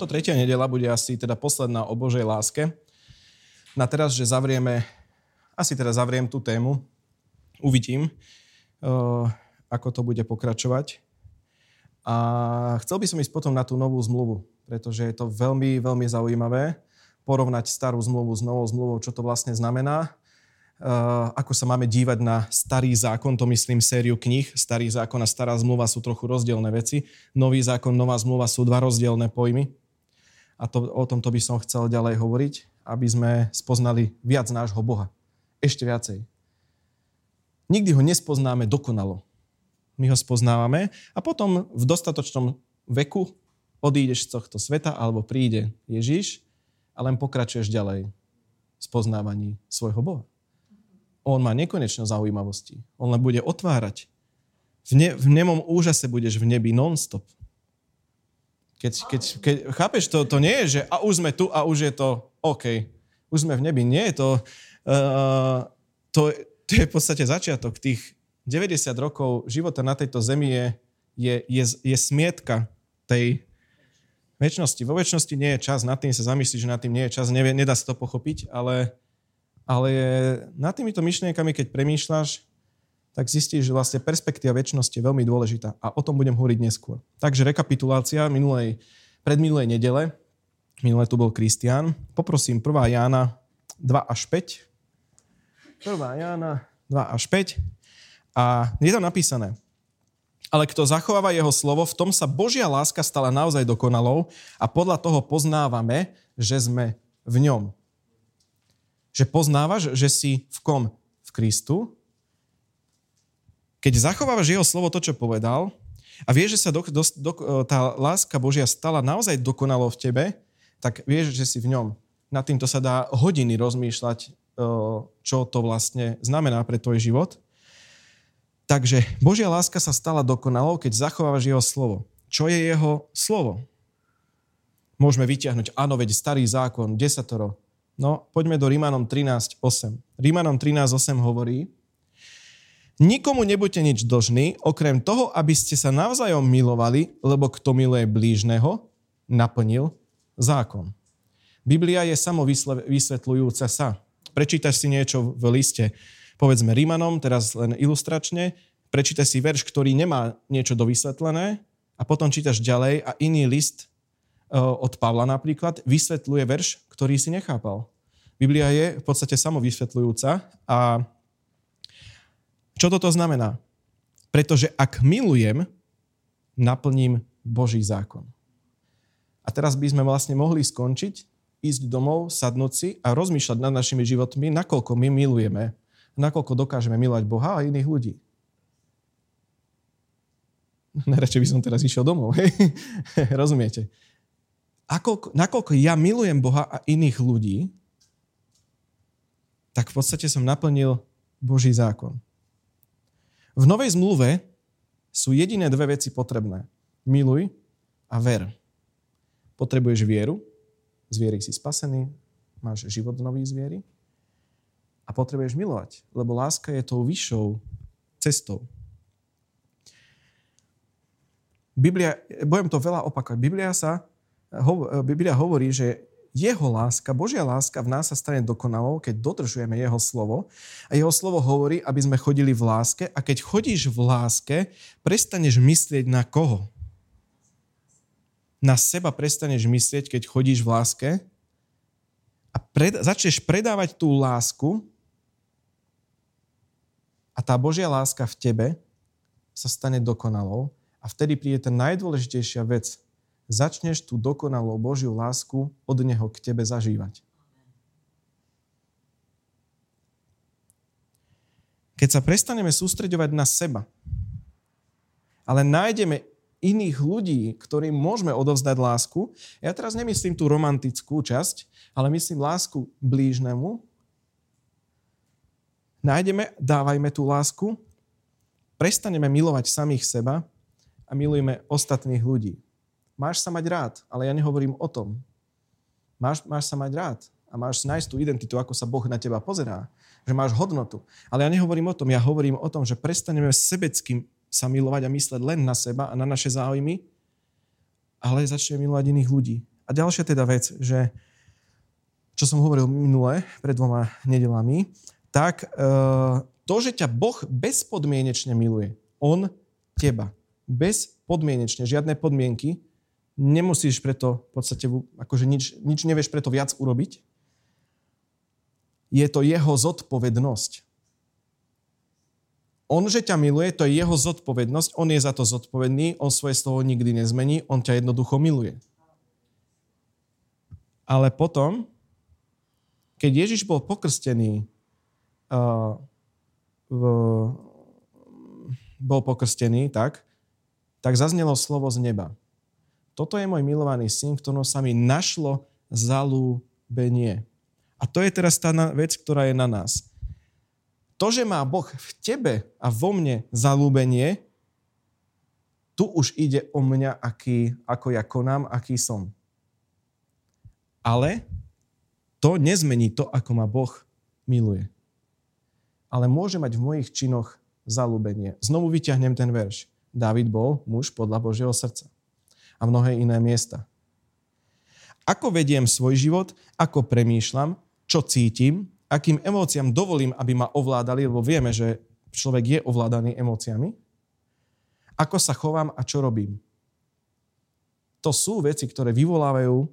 Táto tretia nedela bude asi teda posledná o Božej láske. Na teraz, že zavrieme, asi teda zavriem tú tému, uvidím, uh, ako to bude pokračovať. A chcel by som ísť potom na tú novú zmluvu, pretože je to veľmi, veľmi zaujímavé porovnať starú zmluvu s novou zmluvou, čo to vlastne znamená Uh, ako sa máme dívať na starý zákon, to myslím sériu knih. Starý zákon a stará zmluva sú trochu rozdielne veci. Nový zákon, nová zmluva sú dva rozdielne pojmy. A to, o tomto by som chcel ďalej hovoriť, aby sme spoznali viac nášho Boha. Ešte viacej. Nikdy ho nespoznáme dokonalo. My ho spoznávame a potom v dostatočnom veku odídeš z tohto sveta alebo príde Ježiš a len pokračuješ ďalej v spoznávaní svojho Boha. On má nekonečno zaujímavosti. On len bude otvárať. V, ne, v nemom úžase budeš v nebi non-stop. Keď, keď, keď, chápeš, to, to nie je, že a už sme tu a už je to OK. Už sme v nebi. Nie je to... Uh, to, to je v podstate začiatok tých 90 rokov života na tejto zemi je, je, je, je smietka tej väčšnosti. Vo väčšnosti nie je čas, nad tým sa zamyslíš, že nad tým nie je čas, nevie, nedá sa to pochopiť, ale ale nad týmito myšlienkami, keď premýšľaš, tak zistíš, že vlastne perspektíva väčšnosti je veľmi dôležitá. A o tom budem hovoriť neskôr. Takže rekapitulácia minulej, predminulej nedele. Minulé tu bol Kristián. Poprosím 1. Jána 2 až 5. 1. Jána 2 až 5. A je tam napísané. Ale kto zachováva jeho slovo, v tom sa Božia láska stala naozaj dokonalou a podľa toho poznávame, že sme v ňom. Že poznávaš, že si v kom? V Kristu. Keď zachovávaš jeho slovo, to, čo povedal, a vieš, že sa do, do, do, tá láska Božia stala naozaj dokonalo v tebe, tak vieš, že si v ňom. Nad týmto sa dá hodiny rozmýšľať, čo to vlastne znamená pre tvoj život. Takže Božia láska sa stala dokonalou, keď zachovávaš jeho slovo. Čo je jeho slovo? Môžeme vyťahnuť, áno, veď starý zákon, desatoro, No, poďme do Rímanom 13.8. Rímanom 13.8 hovorí, Nikomu nebuďte nič dlžní, okrem toho, aby ste sa navzájom milovali, lebo kto miluje blížneho, naplnil zákon. Biblia je samovysvetľujúca sa. Prečítaš si niečo v liste, povedzme Rímanom, teraz len ilustračne, prečítaš si verš, ktorý nemá niečo dovysvetlené a potom čítaš ďalej a iný list Eh, od Pavla napríklad, vysvetľuje verš, ktorý si nechápal. Biblia je v podstate samovysvetľujúca a čo toto znamená? Pretože ak milujem, naplním Boží zákon. A teraz by sme vlastne mohli skončiť, ísť domov, sadnúť si a rozmýšľať nad našimi životmi, nakoľko my milujeme, nakoľko dokážeme milovať Boha a iných ľudí. Najradšej by som teraz išiel domov, hej? Rozumiete? ako, nakoľko ja milujem Boha a iných ľudí, tak v podstate som naplnil Boží zákon. V Novej zmluve sú jediné dve veci potrebné. Miluj a ver. Potrebuješ vieru, z viery si spasený, máš život nový z viery a potrebuješ milovať, lebo láska je tou vyššou cestou. Biblia, budem to veľa opakovať, Biblia sa Biblia hovorí, že jeho láska, Božia láska v nás sa stane dokonalou, keď dodržujeme jeho slovo. A jeho slovo hovorí, aby sme chodili v láske. A keď chodíš v láske, prestaneš myslieť na koho? Na seba prestaneš myslieť, keď chodíš v láske a pred, začneš predávať tú lásku a tá Božia láska v tebe sa stane dokonalou a vtedy príde tá najdôležitejšia vec, začneš tú dokonalú Božiu lásku od Neho k tebe zažívať. Keď sa prestaneme sústreďovať na seba, ale nájdeme iných ľudí, ktorým môžeme odovzdať lásku, ja teraz nemyslím tú romantickú časť, ale myslím lásku blížnemu, nájdeme, dávajme tú lásku, prestaneme milovať samých seba a milujme ostatných ľudí. Máš sa mať rád, ale ja nehovorím o tom. Máš, máš sa mať rád a máš nájsť tú identitu, ako sa Boh na teba pozerá, že máš hodnotu. Ale ja nehovorím o tom, ja hovorím o tom, že prestaneme sebeckým sa milovať a mysleť len na seba a na naše záujmy, ale začneme milovať iných ľudí. A A ďalšia teda vec, že čo som hovoril minule, pred dvoma nedelami, tak e, to, že ťa Boh bezpodmienečne miluje, On teba, bezpodmienečne, žiadne podmienky, nemusíš preto v podstate, akože nič, nič nevieš preto viac urobiť, je to jeho zodpovednosť. On, že ťa miluje, to je jeho zodpovednosť, on je za to zodpovedný, on svoje slovo nikdy nezmení, on ťa jednoducho miluje. Ale potom, keď Ježiš bol pokrstený, uh, v, bol pokrstený, tak, tak zaznelo slovo z neba. Toto je môj milovaný syn, ktorom sa mi našlo zalúbenie. A to je teraz tá vec, ktorá je na nás. To, že má Boh v tebe a vo mne zalúbenie, tu už ide o mňa, aký, ako ja konám, aký som. Ale to nezmení to, ako ma Boh miluje. Ale môže mať v mojich činoch zalúbenie. Znovu vyťahnem ten verš. David bol muž podľa Božieho srdca. A mnohé iné miesta. Ako vediem svoj život, ako premýšľam, čo cítim, akým emóciám dovolím, aby ma ovládali, lebo vieme, že človek je ovládaný emóciami, ako sa chovám a čo robím. To sú veci, ktoré vyvolávajú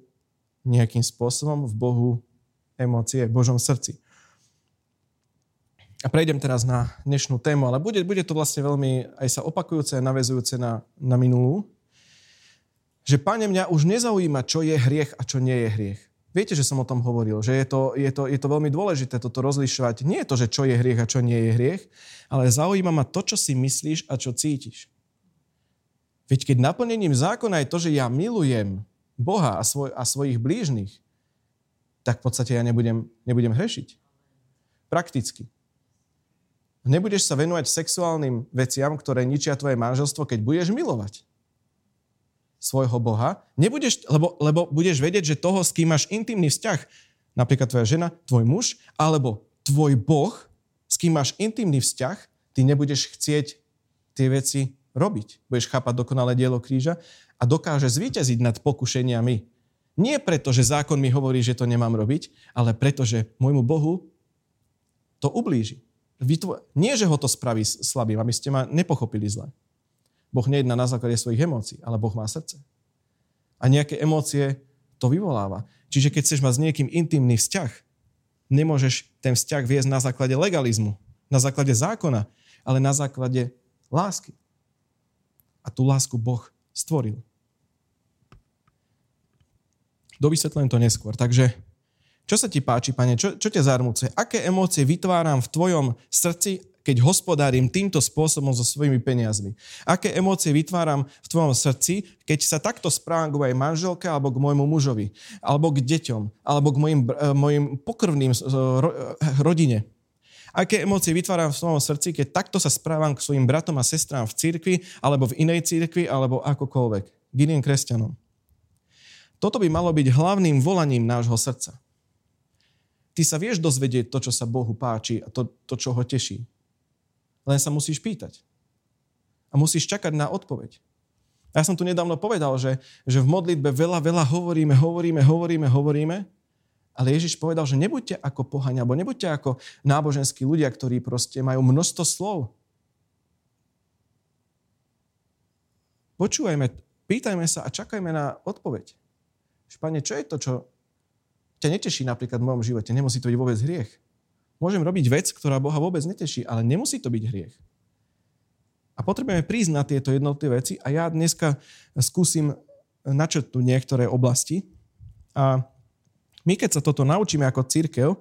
nejakým spôsobom v Bohu emócie, v Božom srdci. A prejdem teraz na dnešnú tému, ale bude, bude to vlastne veľmi aj sa opakujúce a navezujúce na, na minulú. Že, Pane, mňa už nezaujíma, čo je hriech a čo nie je hriech. Viete, že som o tom hovoril, že je to, je, to, je to veľmi dôležité toto rozlišovať. Nie je to, že čo je hriech a čo nie je hriech, ale zaujíma ma to, čo si myslíš a čo cítiš. Veď keď naplnením zákona je to, že ja milujem Boha a, svoj, a svojich blížnych, tak v podstate ja nebudem, nebudem hrešiť. Prakticky. Nebudeš sa venovať sexuálnym veciam, ktoré ničia tvoje manželstvo, keď budeš milovať svojho Boha, nebudeš, lebo, lebo budeš vedieť, že toho, s kým máš intimný vzťah, napríklad tvoja žena, tvoj muž, alebo tvoj Boh, s kým máš intimný vzťah, ty nebudeš chcieť tie veci robiť. Budeš chápať dokonalé dielo kríža a dokáže zvíťaziť nad pokušeniami. Nie preto, že zákon mi hovorí, že to nemám robiť, ale preto, že môjmu Bohu to ublíži. Nie, že ho to spraví slabým, aby ste ma nepochopili zle. Boh nejedná na základe svojich emócií, ale Boh má srdce. A nejaké emócie to vyvoláva. Čiže keď chceš mať s niekým intimný vzťah, nemôžeš ten vzťah viesť na základe legalizmu, na základe zákona, ale na základe lásky. A tú lásku Boh stvoril. Dovysvetlím to neskôr. Takže čo sa ti páči, pane? Čo, čo ťa zarmúce? Aké emócie vytváram v tvojom srdci keď hospodárim týmto spôsobom so svojimi peniazmi? Aké emócie vytváram v tvojom srdci, keď sa takto správam k mojej manželke alebo k môjmu mužovi, alebo k deťom, alebo k mojim, eh, mojim pokrvným eh, rodine? Aké emócie vytváram v svojom srdci, keď takto sa správam k svojim bratom a sestrám v cirkvi, alebo v inej cirkvi, alebo akokoľvek, k iným kresťanom? Toto by malo byť hlavným volaním nášho srdca. Ty sa vieš dozvedieť to, čo sa Bohu páči a to, to čo ho teší. Len sa musíš pýtať. A musíš čakať na odpoveď. Ja som tu nedávno povedal, že, že v modlitbe veľa, veľa hovoríme, hovoríme, hovoríme, hovoríme, ale Ježiš povedal, že nebuďte ako pohania, alebo nebuďte ako náboženskí ľudia, ktorí proste majú množstvo slov. Počúvajme, pýtajme sa a čakajme na odpoveď. Pane, čo je to, čo ťa neteší napríklad v mojom živote? Nemusí to byť vôbec hriech. Môžem robiť vec, ktorá Boha vôbec neteší, ale nemusí to byť hriech. A potrebujeme prísť na tieto jednotlivé veci a ja dneska skúsim načrtnúť niektoré oblasti. A my keď sa toto naučíme ako církev,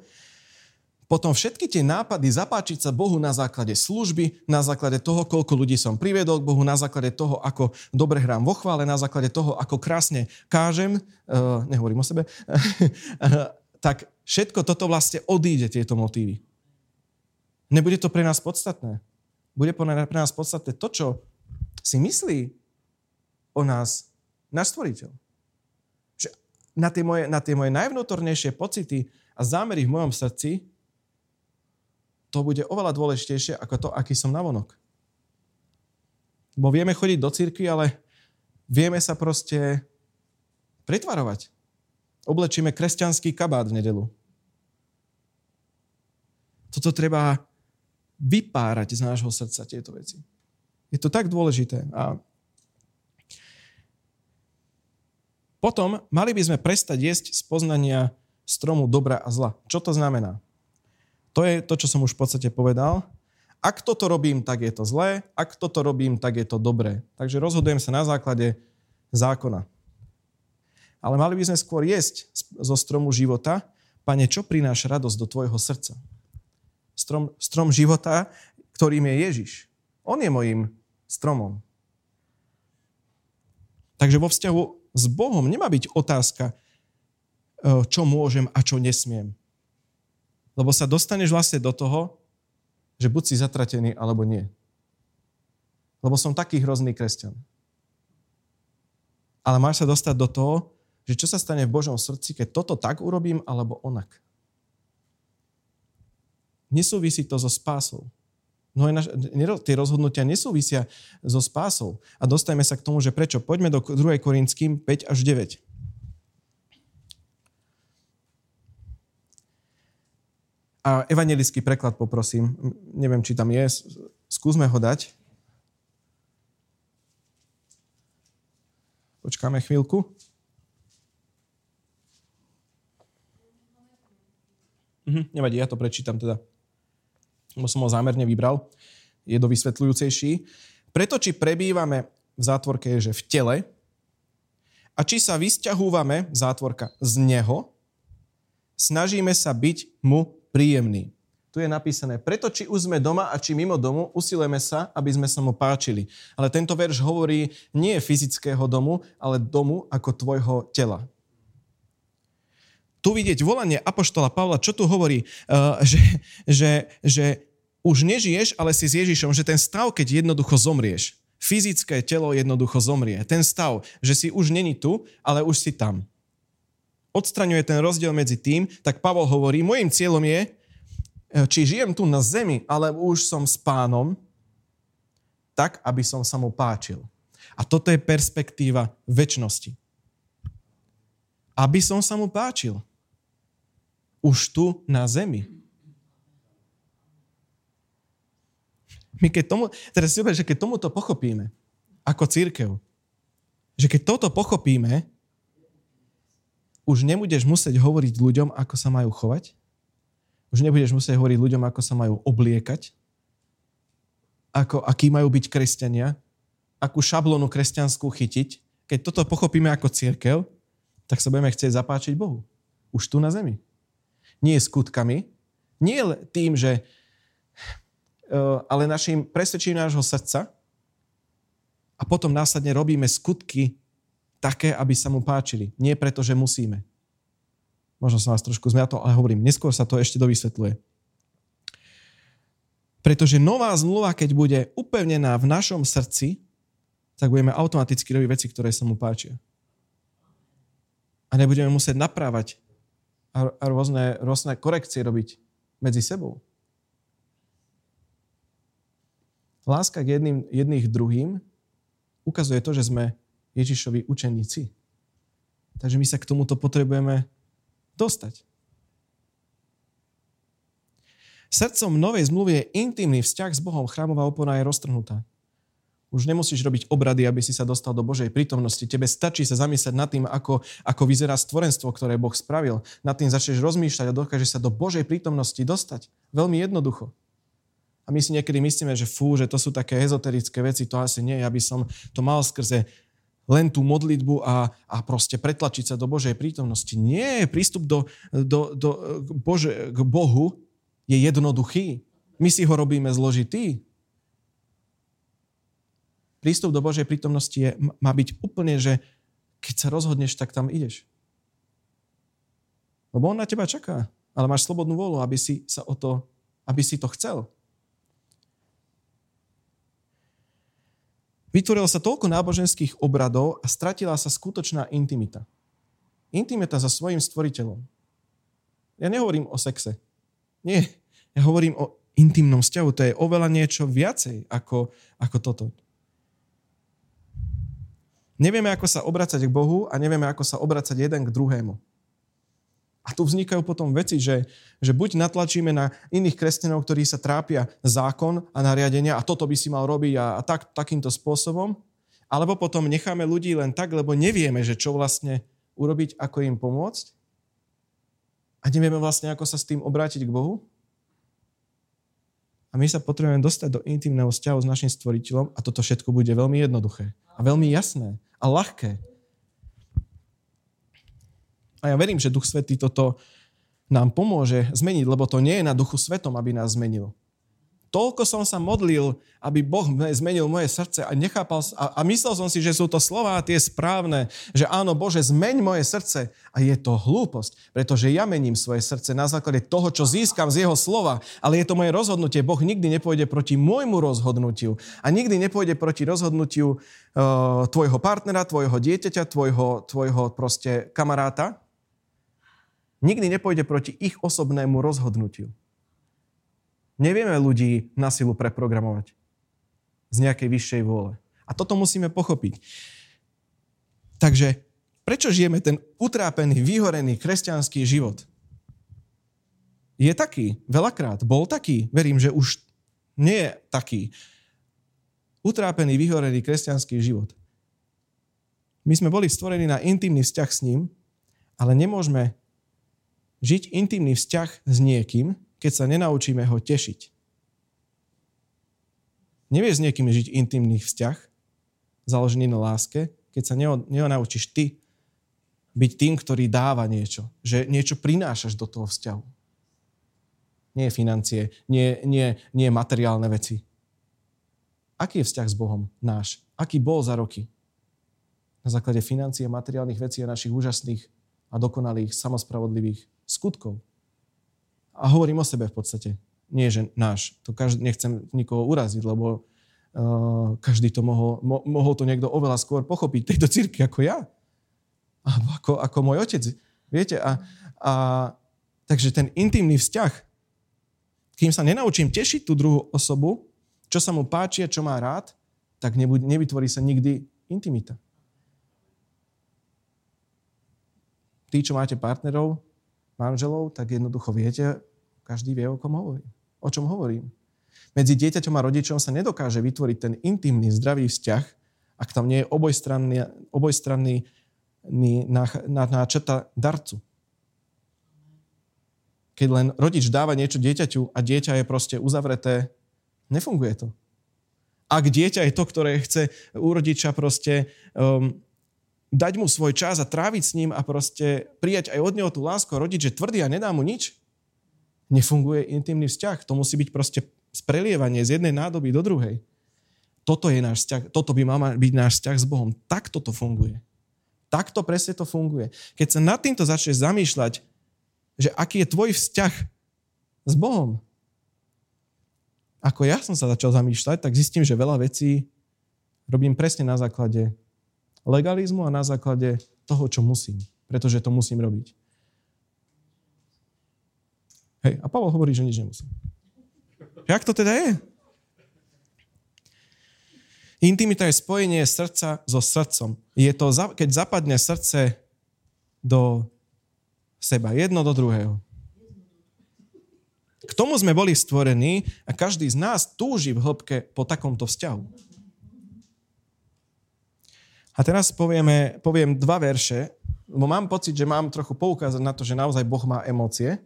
potom všetky tie nápady zapáčiť sa Bohu na základe služby, na základe toho, koľko ľudí som priviedol k Bohu, na základe toho, ako dobre hrám vo chvále, na základe toho, ako krásne kážem, uh, nehovorím o sebe, tak všetko toto vlastne odíde, tieto motívy. Nebude to pre nás podstatné. Bude pre nás podstatné to, čo si myslí o nás náš stvoriteľ. Že na tie moje, na tie moje najvnútornejšie pocity a zámery v mojom srdci to bude oveľa dôležitejšie ako to, aký som navonok. Bo vieme chodiť do cirkvi, ale vieme sa proste pretvarovať. oblečíme kresťanský kabát v nedelu. Toto treba vypárať z nášho srdca, tieto veci. Je to tak dôležité. A potom mali by sme prestať jesť z poznania stromu dobra a zla. Čo to znamená? To je to, čo som už v podstate povedal. Ak toto robím, tak je to zlé. Ak toto robím, tak je to dobré. Takže rozhodujem sa na základe zákona. Ale mali by sme skôr jesť zo stromu života. Pane, čo prináša radosť do tvojho srdca? Strom, strom života, ktorým je Ježiš. On je mojim stromom. Takže vo vzťahu s Bohom nemá byť otázka, e, čo môžem a čo nesmiem. Lebo sa dostaneš vlastne do toho, že buď si zatratený, alebo nie. Lebo som taký hrozný kresťan. Ale máš sa dostať do toho, že čo sa stane v Božom srdci, keď toto tak urobím, alebo onak. Nesúvisí to so spásou. No naš, tie rozhodnutia nesúvisia so spásou. A dostajme sa k tomu, že prečo. Poďme do 2. Korinským 5 až 9. A evangelický preklad poprosím. Neviem, či tam je. Skúsme ho dať. Počkáme chvíľku. Mhm, nevadí, ja to prečítam teda. Som ho zámerne vybral. Je do vysvetľujúcejší. Preto, či prebývame v zátvorke, je, že v tele, a či sa vysťahúvame, zátvorka, z neho, snažíme sa byť mu príjemný. Tu je napísané, preto či už sme doma a či mimo domu, usilujeme sa, aby sme sa mu páčili. Ale tento verš hovorí nie fyzického domu, ale domu ako tvojho tela. Tu vidieť volanie Apoštola Pavla, čo tu hovorí, uh, že, že, že už nežiješ, ale si s Ježišom, že ten stav, keď jednoducho zomrieš, fyzické telo jednoducho zomrie. Ten stav, že si už není tu, ale už si tam odstraňuje ten rozdiel medzi tým, tak Pavol hovorí, môjim cieľom je, e, či žijem tu na zemi, ale už som s pánom, tak, aby som sa mu páčil. A toto je perspektíva väčšnosti. Aby som sa mu páčil. Už tu na zemi. My keď tomu, teraz si že keď tomuto pochopíme, ako církev, že keď toto pochopíme, už nebudeš musieť hovoriť ľuďom, ako sa majú chovať. Už nebudeš musieť hovoriť ľuďom, ako sa majú obliekať. Ako, akí majú byť kresťania. Akú šablonu kresťanskú chytiť. Keď toto pochopíme ako církev, tak sa budeme chcieť zapáčiť Bohu. Už tu na zemi. Nie skutkami, nie tým, že ale našim presvedčením nášho srdca a potom následne robíme skutky také, aby sa mu páčili. Nie preto, že musíme. Možno som vás trošku zmiatol, ale hovorím, neskôr sa to ešte dovysvetľuje. Pretože nová zmluva, keď bude upevnená v našom srdci, tak budeme automaticky robiť veci, ktoré sa mu páčia. A nebudeme musieť naprávať a rôzne, rôzne korekcie robiť medzi sebou. Láska k jedným, jedných druhým ukazuje to, že sme Ježišovi učeníci. Takže my sa k tomuto potrebujeme dostať. Srdcom novej zmluvy je intimný vzťah s Bohom. Chrámová opona je roztrhnutá. Už nemusíš robiť obrady, aby si sa dostal do Božej prítomnosti. Tebe stačí sa zamyslieť nad tým, ako, ako vyzerá stvorenstvo, ktoré Boh spravil. Nad tým začneš rozmýšľať a dokážeš sa do Božej prítomnosti dostať. Veľmi jednoducho. A my si niekedy myslíme, že fú, že to sú také ezoterické veci, to asi nie, aby som to mal skrze len tú modlitbu a, a proste pretlačiť sa do Božej prítomnosti. Nie, prístup do, do, do, Bože, k Bohu je jednoduchý. My si ho robíme zložitý. Prístup do Božej prítomnosti je, má byť úplne, že keď sa rozhodneš, tak tam ideš. Lebo on na teba čaká. Ale máš slobodnú volu, aby si sa o to, aby si to chcel. Vytvorilo sa toľko náboženských obradov a stratila sa skutočná intimita. Intimita so svojim stvoriteľom. Ja nehovorím o sexe. Nie. Ja hovorím o intimnom vzťahu. To je oveľa niečo viacej ako, ako toto. Nevieme, ako sa obracať k Bohu a nevieme, ako sa obracať jeden k druhému. A tu vznikajú potom veci, že, že buď natlačíme na iných kresťanov, ktorí sa trápia zákon a nariadenia a toto by si mal robiť a, a tak, takýmto spôsobom, alebo potom necháme ľudí len tak, lebo nevieme, že čo vlastne urobiť, ako im pomôcť a nevieme vlastne, ako sa s tým obrátiť k Bohu. A my sa potrebujeme dostať do intimného vzťahu s našim stvoriteľom a toto všetko bude veľmi jednoduché a veľmi jasné a ľahké. A ja verím, že Duch Svetý toto nám pomôže zmeniť, lebo to nie je na Duchu Svetom, aby nás zmenil. Toľko som sa modlil, aby Boh zmenil moje srdce a nechápal a, a myslel som si, že sú to slova tie správne, že áno, Bože, zmeň moje srdce. A je to hlúposť, pretože ja mením svoje srdce na základe toho, čo získam z jeho slova, ale je to moje rozhodnutie. Boh nikdy nepôjde proti môjmu rozhodnutiu a nikdy nepôjde proti rozhodnutiu uh, tvojho partnera, tvojho dieťaťa, tvojho, tvojho proste kamaráta. Nikdy nepôjde proti ich osobnému rozhodnutiu. Nevieme ľudí na silu preprogramovať z nejakej vyššej vôle. A toto musíme pochopiť. Takže prečo žijeme ten utrápený, vyhorený kresťanský život? Je taký, veľakrát, bol taký, verím, že už nie je taký. Utrápený, vyhorený kresťanský život. My sme boli stvorení na intimný vzťah s ním, ale nemôžeme žiť intimný vzťah s niekým, keď sa nenaučíme ho tešiť. Nevieš s niekým žiť intimný vzťah, založený na láske, keď sa nenaučíš ty byť tým, ktorý dáva niečo. Že niečo prinášaš do toho vzťahu. Nie financie, nie, nie, nie materiálne veci. Aký je vzťah s Bohom náš? Aký bol za roky? Na základe financie, materiálnych vecí a našich úžasných a dokonalých, samospravodlivých skutkov. A hovorím o sebe v podstate. Nie, že náš. To každý, nechcem nikoho uraziť, lebo uh, každý to mohol, mo, mohol to niekto oveľa skôr pochopiť tejto círky ako ja. Alebo ako, ako môj otec. Viete? A, a, takže ten intimný vzťah, kým sa nenaučím tešiť tú druhú osobu, čo sa mu páči a čo má rád, tak nevytvorí sa nikdy intimita. Tí, čo máte partnerov, manželov, tak jednoducho viete, každý vie, o kom hovorím. O čom hovorím. Medzi dieťaťom a rodičom sa nedokáže vytvoriť ten intimný, zdravý vzťah, ak tam nie je obojstranný, obojstranný náčrta darcu. Keď len rodič dáva niečo dieťaťu a dieťa je proste uzavreté, nefunguje to. Ak dieťa je to, ktoré chce u rodiča proste um, dať mu svoj čas a tráviť s ním a proste prijať aj od neho tú lásku a rodič, že tvrdý a nedá mu nič, nefunguje intimný vzťah. To musí byť proste sprelievanie z jednej nádoby do druhej. Toto je náš vzťah, toto by mal byť náš vzťah s Bohom. Takto to funguje. Takto presne to funguje. Keď sa nad týmto začneš zamýšľať, že aký je tvoj vzťah s Bohom, ako ja som sa začal zamýšľať, tak zistím, že veľa vecí robím presne na základe legalizmu a na základe toho, čo musím. Pretože to musím robiť. Hej, a Pavol hovorí, že nič nemusí. Jak to teda je? Intimita je spojenie srdca so srdcom. Je to, keď zapadne srdce do seba, jedno do druhého. K tomu sme boli stvorení a každý z nás túži v hĺbke po takomto vzťahu. A teraz povieme, poviem dva verše, lebo mám pocit, že mám trochu poukázať na to, že naozaj Boh má emócie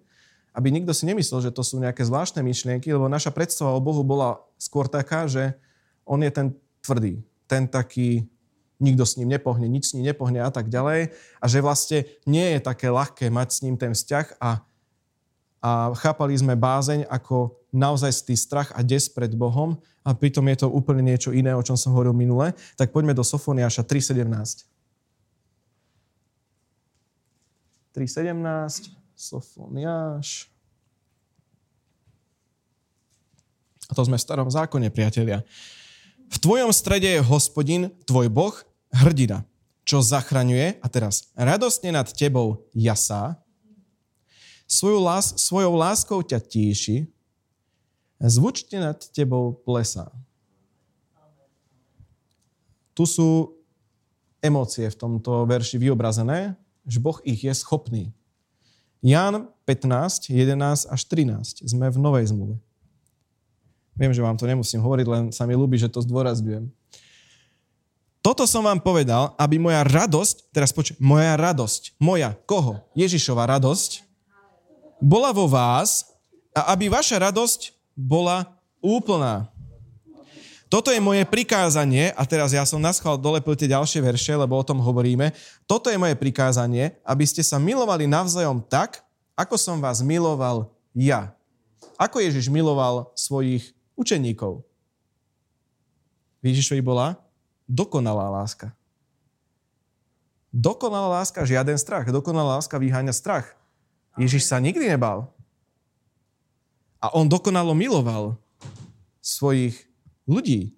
aby nikto si nemyslel, že to sú nejaké zvláštne myšlienky, lebo naša predstava o Bohu bola skôr taká, že on je ten tvrdý, ten taký, nikto s ním nepohne, nič s ním nepohne a tak ďalej. A že vlastne nie je také ľahké mať s ním ten vzťah a, a chápali sme bázeň ako naozaj tý strach a des pred Bohom a pritom je to úplne niečo iné, o čom som hovoril minule. Tak poďme do Sofoniáša 3.17. 3.17. Sofoniáš. A to sme v starom zákone, priatelia. V tvojom strede je hospodin, tvoj boh, hrdina, čo zachraňuje, a teraz radostne nad tebou jasá, svoju lás, svojou láskou ťa tíši, zvučne nad tebou plesá. Tu sú emócie v tomto verši vyobrazené, že Boh ich je schopný Ján 15, 11 až 13. Sme v Novej zmluve. Viem, že vám to nemusím hovoriť, len sa mi ľúbi, že to zdôrazňujem. Toto som vám povedal, aby moja radosť, teraz počuj, moja radosť, moja, koho? Ježišova radosť, bola vo vás a aby vaša radosť bola úplná. Toto je moje prikázanie, a teraz ja som naschval dolepil tie ďalšie verše, lebo o tom hovoríme. Toto je moje prikázanie, aby ste sa milovali navzájom tak, ako som vás miloval ja. Ako Ježiš miloval svojich učeníkov. Ježišovi bola dokonalá láska. Dokonalá láska, žiaden strach. Dokonalá láska vyháňa strach. Ježiš sa nikdy nebal. A on dokonalo miloval svojich ľudí.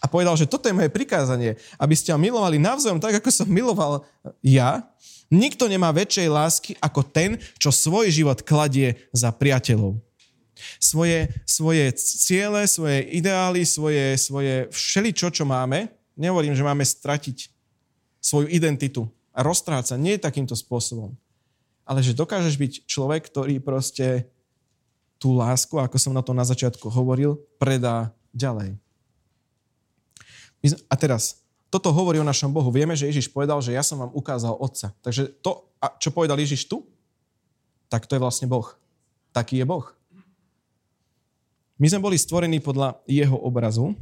A povedal, že toto je moje prikázanie, aby ste ho milovali navzájom tak, ako som miloval ja. Nikto nemá väčšej lásky ako ten, čo svoj život kladie za priateľov. Svoje, svoje ciele, svoje ideály, svoje, svoje všeličo, čo máme, nehovorím, že máme stratiť svoju identitu a roztrácať. Nie takýmto spôsobom. Ale že dokážeš byť človek, ktorý proste tú lásku, ako som na to na začiatku hovoril, predá ďalej. A teraz, toto hovorí o našom Bohu. Vieme, že Ježiš povedal, že ja som vám ukázal Otca. Takže to, čo povedal Ježiš tu, tak to je vlastne Boh. Taký je Boh. My sme boli stvorení podľa jeho obrazu,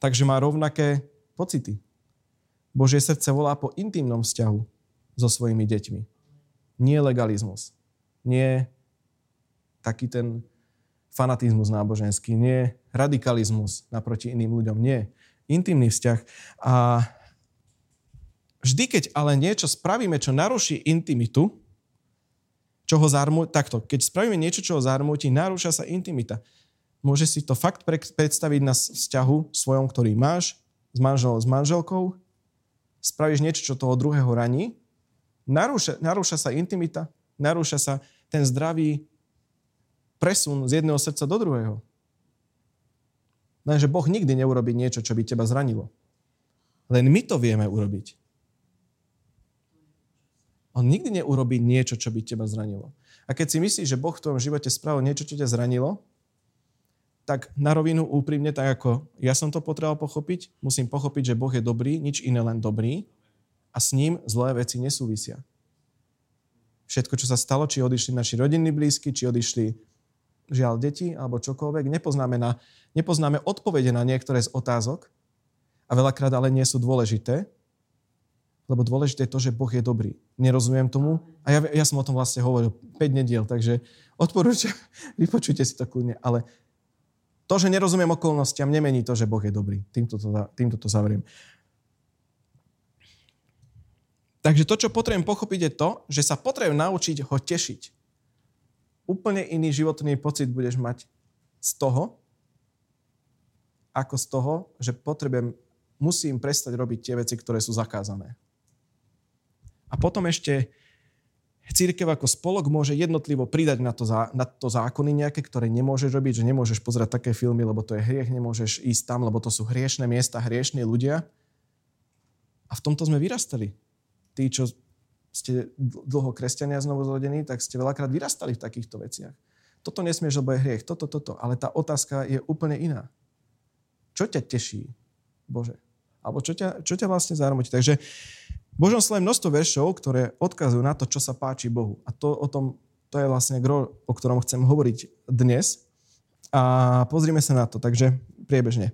takže má rovnaké pocity. Božie srdce volá po intimnom vzťahu so svojimi deťmi. Nie legalizmus. Nie taký ten fanatizmus náboženský, nie radikalizmus naproti iným ľuďom, nie. Intimný vzťah. A vždy, keď ale niečo spravíme, čo naruší intimitu, čo ho zarmú, takto, keď spravíme niečo, čo ho zarmúti, narúša sa intimita. Môže si to fakt predstaviť na vzťahu svojom, ktorý máš, s manželom, s manželkou, spravíš niečo, čo toho druhého raní, narúša, narúša sa intimita, narúša sa ten zdravý presun z jedného srdca do druhého. Lenže Boh nikdy neurobí niečo, čo by teba zranilo. Len my to vieme urobiť. On nikdy neurobí niečo, čo by teba zranilo. A keď si myslíš, že Boh v tvojom živote spravil niečo, čo ťa zranilo, tak na rovinu úprimne, tak ako ja som to potreboval pochopiť, musím pochopiť, že Boh je dobrý, nič iné len dobrý a s ním zlé veci nesúvisia. Všetko, čo sa stalo, či odišli naši rodinní blízky, či odišli žiaľ deti alebo čokoľvek, nepoznáme, na, nepoznáme odpovede na niektoré z otázok a veľakrát ale nie sú dôležité, lebo dôležité je to, že Boh je dobrý. Nerozumiem tomu a ja, ja som o tom vlastne hovoril 5 nediel, takže odporúčam, vypočujte si to kľudne, ale to, že nerozumiem okolnostiam, nemení to, že Boh je dobrý. Týmto to, týmto to zavriem. Takže to, čo potrebujem pochopiť, je to, že sa potrebujem naučiť ho tešiť úplne iný životný pocit budeš mať z toho, ako z toho, že potrebujem, musím prestať robiť tie veci, ktoré sú zakázané. A potom ešte církev ako spolok môže jednotlivo pridať na to, na to zákony nejaké, ktoré nemôžeš robiť, že nemôžeš pozerať také filmy, lebo to je hriech, nemôžeš ísť tam, lebo to sú hriešné miesta, hriešní ľudia. A v tomto sme vyrastali. Tí, čo ste dlho kresťania znovu zrodení, tak ste veľakrát vyrastali v takýchto veciach. Toto nesmieš, lebo je hriech, toto, toto. Ale tá otázka je úplne iná. Čo ťa teší, Bože? Alebo čo ťa, čo ťa vlastne zarmotí? Takže Božom slove množstvo veršov, ktoré odkazujú na to, čo sa páči Bohu. A to, o tom, to je vlastne gro, o ktorom chcem hovoriť dnes. A pozrime sa na to, takže priebežne.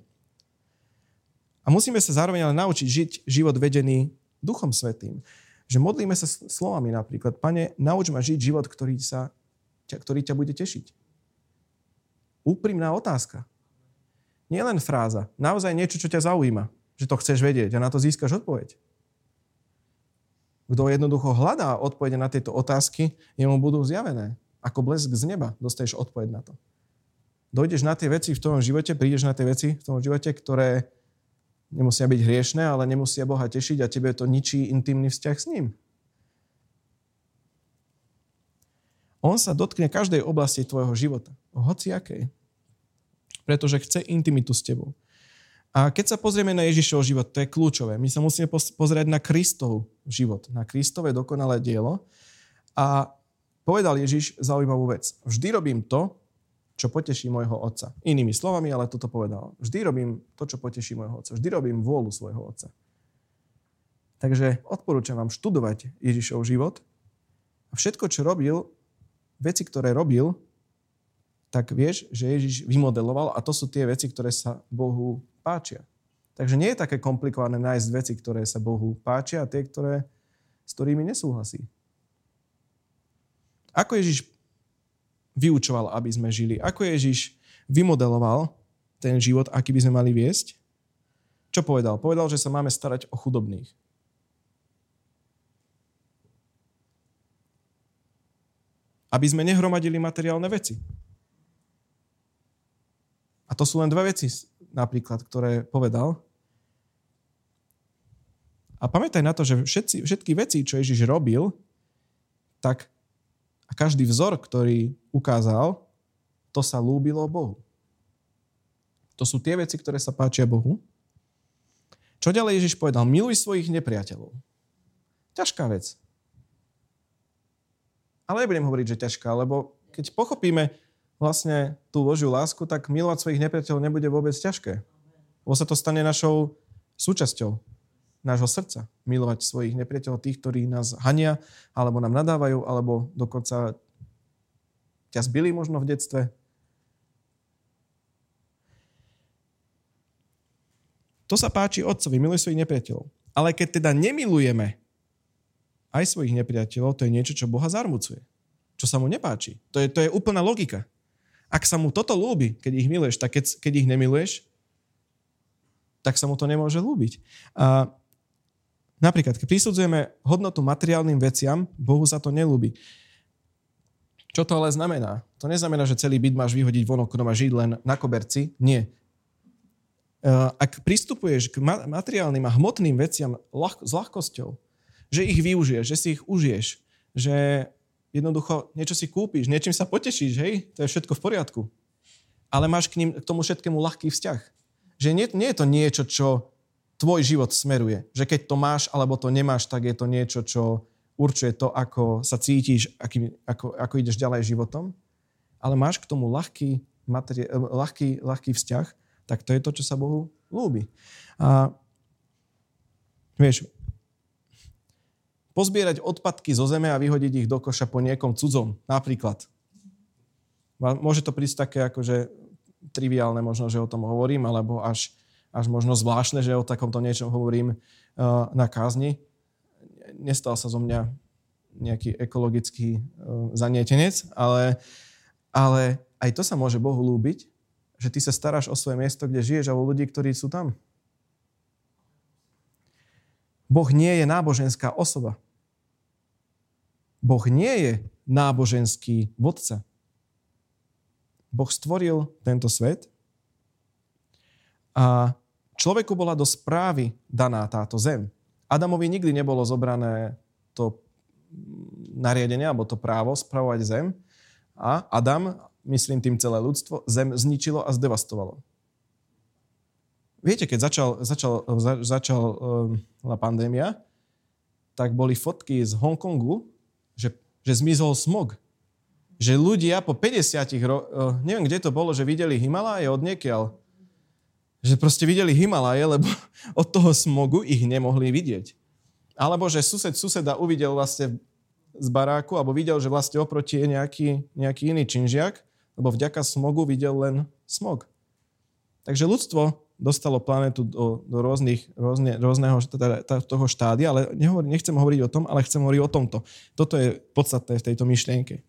A musíme sa zároveň ale naučiť žiť život vedený Duchom Svetým. Že modlíme sa slovami napríklad, Pane, nauč ma žiť život, ktorý, sa, ktorý ťa bude tešiť. Úprimná otázka. Nie len fráza. Naozaj niečo, čo ťa zaujíma. Že to chceš vedieť a na to získaš odpoveď. Kto jednoducho hľadá odpovede na tieto otázky, jemu budú zjavené. Ako blesk z neba dostaneš odpoveď na to. Dojdeš na tie veci v tvojom živote, prídeš na tie veci v tvojom živote, ktoré Nemusia byť hriešné, ale nemusia Boha tešiť a tebe to ničí intimný vzťah s ním. On sa dotkne každej oblasti tvojho života. Hoci akej. Pretože chce intimitu s tebou. A keď sa pozrieme na Ježišov život, to je kľúčové. My sa musíme pozrieť na Kristov život, na Kristové dokonalé dielo. A povedal Ježiš zaujímavú vec. Vždy robím to, čo poteší môjho otca. Inými slovami, ale toto povedal. Vždy robím to, čo poteší môjho otca. Vždy robím vôľu svojho otca. Takže odporúčam vám študovať Ježišov život. A všetko, čo robil, veci, ktoré robil, tak vieš, že Ježiš vymodeloval a to sú tie veci, ktoré sa Bohu páčia. Takže nie je také komplikované nájsť veci, ktoré sa Bohu páčia a tie, ktoré, s ktorými nesúhlasí. Ako Ježiš vyučoval, aby sme žili? Ako Ježiš vymodeloval ten život, aký by sme mali viesť? Čo povedal? Povedal, že sa máme starať o chudobných. Aby sme nehromadili materiálne veci. A to sú len dve veci napríklad, ktoré povedal. A pamätaj na to, že všetci, všetky veci, čo Ježiš robil, tak a každý vzor, ktorý ukázal, to sa lúbilo Bohu. To sú tie veci, ktoré sa páčia Bohu. Čo ďalej Ježiš povedal? Miluj svojich nepriateľov. Ťažká vec. Ale nebudem hovoriť, že ťažká, lebo keď pochopíme vlastne tú Božiu lásku, tak milovať svojich nepriateľov nebude vôbec ťažké. Lebo sa to stane našou súčasťou nášho srdca. Milovať svojich nepriateľov, tých, ktorí nás hania, alebo nám nadávajú, alebo dokonca ťa zbili možno v detstve. To sa páči otcovi, miluj svojich nepriateľov. Ale keď teda nemilujeme aj svojich nepriateľov, to je niečo, čo Boha zarmucuje. Čo sa mu nepáči. To je, to je úplná logika. Ak sa mu toto lúbi, keď ich miluješ, tak keď, keď ich nemiluješ, tak sa mu to nemôže lúbiť. A napríklad, keď prisudzujeme hodnotu materiálnym veciam, Bohu sa to nelúbi. Čo to ale znamená? To neznamená, že celý byt máš vyhodiť von oknom a žiť len na koberci. Nie. E, ak pristupuješ k materiálnym a hmotným veciam s ľahkosťou, že ich využiješ, že si ich užiješ, že jednoducho niečo si kúpiš, niečím sa potešíš, hej, to je všetko v poriadku. Ale máš k, ním, k tomu všetkému ľahký vzťah. Že nie, nie je to niečo, čo tvoj život smeruje. Že keď to máš alebo to nemáš, tak je to niečo, čo určuje to, ako sa cítiš, aký, ako, ako ideš ďalej životom. Ale máš k tomu ľahký, materi- ľahký, ľahký vzťah, tak to je to, čo sa Bohu ľúbi. A vieš, pozbierať odpadky zo zeme a vyhodiť ich do koša po niekom cudzom, napríklad. Môže to prísť také akože triviálne možno, že o tom hovorím, alebo až, až možno zvláštne, že o takomto niečom hovorím uh, na kázni. Nestal sa zo mňa nejaký ekologický uh, zanietenec, ale, ale aj to sa môže Bohu lúbiť, že ty sa staráš o svoje miesto, kde žiješ a o ľudí, ktorí sú tam. Boh nie je náboženská osoba. Boh nie je náboženský vodca. Boh stvoril tento svet a človeku bola do správy daná táto zem. Adamovi nikdy nebolo zobrané to nariadenie alebo to právo spravovať zem a Adam, myslím tým celé ľudstvo, zem zničilo a zdevastovalo. Viete, keď začal, začal, za, začal um, pandémia, tak boli fotky z Hongkongu, že, že zmizol smog že ľudia po 50 ro- neviem, kde to bolo, že videli Himaláje od niekiaľ. Že proste videli Himaláje, lebo od toho smogu ich nemohli vidieť. Alebo že sused suseda uvidel vlastne z baráku, alebo videl, že vlastne oproti je nejaký, nejaký iný činžiak, lebo vďaka smogu videl len smog. Takže ľudstvo dostalo planetu do, do rôznych, rôzne, rôzneho teda, toho štádia, ale nehovor, nechcem hovoriť o tom, ale chcem hovoriť o tomto. Toto je podstatné v tejto myšlienke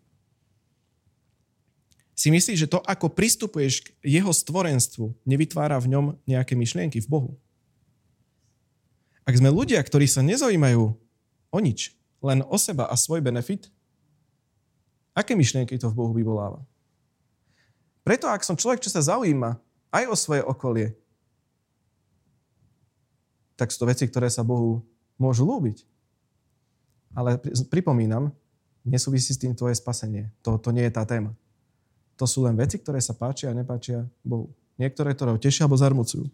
si myslíš, že to, ako pristupuješ k jeho stvorenstvu, nevytvára v ňom nejaké myšlienky v Bohu? Ak sme ľudia, ktorí sa nezaujímajú o nič, len o seba a svoj benefit, aké myšlienky to v Bohu vyvoláva? Preto, ak som človek, čo sa zaujíma aj o svoje okolie, tak sú to veci, ktoré sa Bohu môžu lúbiť. Ale pripomínam, nesúvisí s tým tvoje spasenie. To, to nie je tá téma. To sú len veci, ktoré sa páčia a nepáčia Bohu. Niektoré, ktoré ho tešia alebo zarmucujú.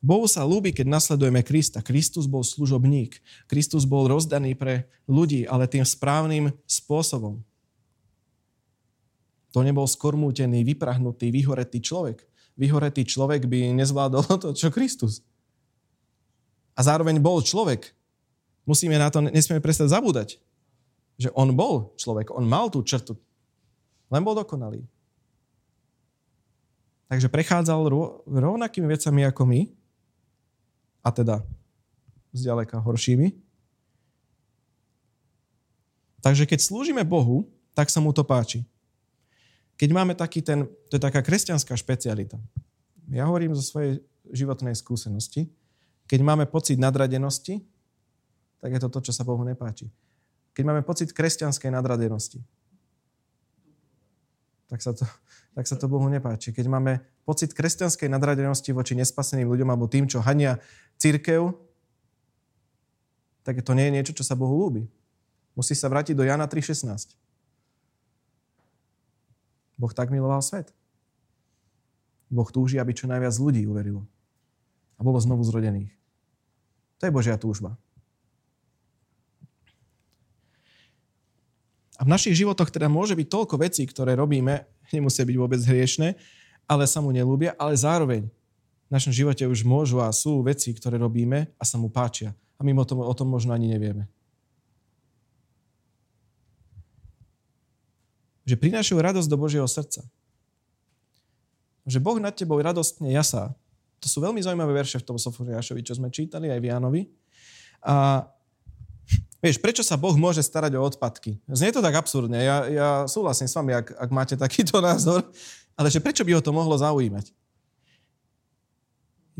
Bohu sa ľúbi, keď nasledujeme Krista. Kristus bol služobník. Kristus bol rozdaný pre ľudí, ale tým správnym spôsobom. To nebol skormútený, vyprahnutý, vyhoretý človek. Vyhoretý človek by nezvládol to, čo Kristus. A zároveň bol človek. Musíme na to, nesmieme prestať zabúdať, že on bol človek, on mal tú črtu. Len bol dokonalý. Takže prechádzal rovnakými vecami ako my, a teda zďaleka horšími. Takže keď slúžime Bohu, tak sa mu to páči. Keď máme taký ten, to je taká kresťanská špecialita. Ja hovorím zo svojej životnej skúsenosti. Keď máme pocit nadradenosti, tak je to to, čo sa Bohu nepáči. Keď máme pocit kresťanskej nadradenosti, tak sa to, tak sa to Bohu nepáči. Keď máme pocit kresťanskej nadradenosti voči nespaseným ľuďom alebo tým, čo hania církev, tak to nie je niečo, čo sa Bohu ľúbi. Musí sa vrátiť do Jana 3.16. Boh tak miloval svet. Boh túži, aby čo najviac ľudí uverilo. A bolo znovu zrodených. To je Božia túžba. A v našich životoch teda môže byť toľko vecí, ktoré robíme, nemusia byť vôbec hriešne, ale sa mu nelúbia, ale zároveň v našom živote už môžu a sú veci, ktoré robíme a sa mu páčia. A my o tom, o tom možno ani nevieme. Že prinášajú radosť do Božieho srdca. Že Boh nad tebou radostne jasá. To sú veľmi zaujímavé verše v tom Sofoniášovi, čo sme čítali aj v Jánovi. A vieš, prečo sa Boh môže starať o odpadky? Znie to tak absurdne. Ja, ja súhlasím s vami, ak, ak máte takýto názor, ale že prečo by ho to mohlo zaujímať?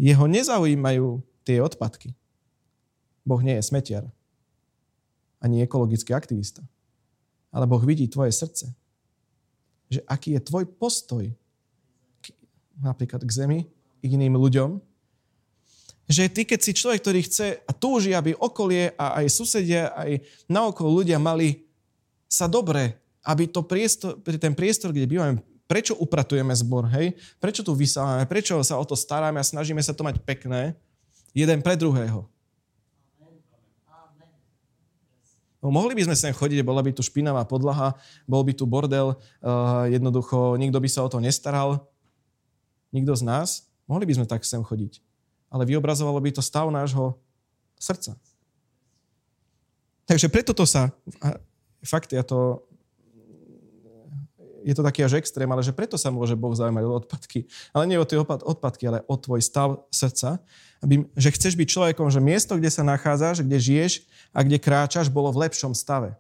Jeho nezaujímajú tie odpadky. Boh nie je smetiar. Ani ekologický aktivista. Ale Boh vidí tvoje srdce. Že aký je tvoj postoj k, napríklad k zemi, k iným ľuďom. Že ty, keď si človek, ktorý chce a túži, aby okolie a aj susedia, aj naokolo ľudia mali sa dobre, aby to priestor, ten priestor, kde bývame, Prečo upratujeme zbor, hej? Prečo tu vysávame? Prečo sa o to staráme a snažíme sa to mať pekné? Jeden pre druhého. No, mohli by sme sem chodiť, bola by tu špinavá podlaha, bol by tu bordel, uh, jednoducho nikto by sa o to nestaral. Nikto z nás. Mohli by sme tak sem chodiť. Ale vyobrazovalo by to stav nášho srdca. Takže preto to sa, fakt ja to je to taký až extrém, ale že preto sa môže Boh zaujímať o odpadky. Ale nie o tie odpadky, ale o tvoj stav srdca. Aby, že chceš byť človekom, že miesto, kde sa nachádzaš, kde žiješ a kde kráčaš, bolo v lepšom stave.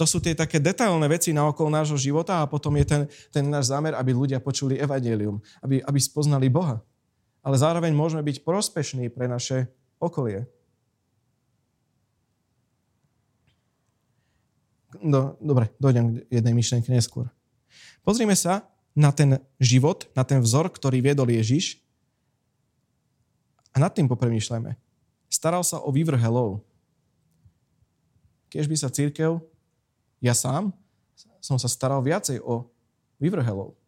To sú tie také detailné veci na okolo nášho života a potom je ten, ten náš zámer, aby ľudia počuli evanelium, aby, aby spoznali Boha. Ale zároveň môžeme byť prospešní pre naše okolie. do, dobre, dojdem k jednej myšlenke neskôr. Pozrime sa na ten život, na ten vzor, ktorý viedol Ježiš a nad tým popremýšľajme. Staral sa o vyvrhelov. Keď by sa církev, ja sám, som sa staral viacej o vyvrhelov.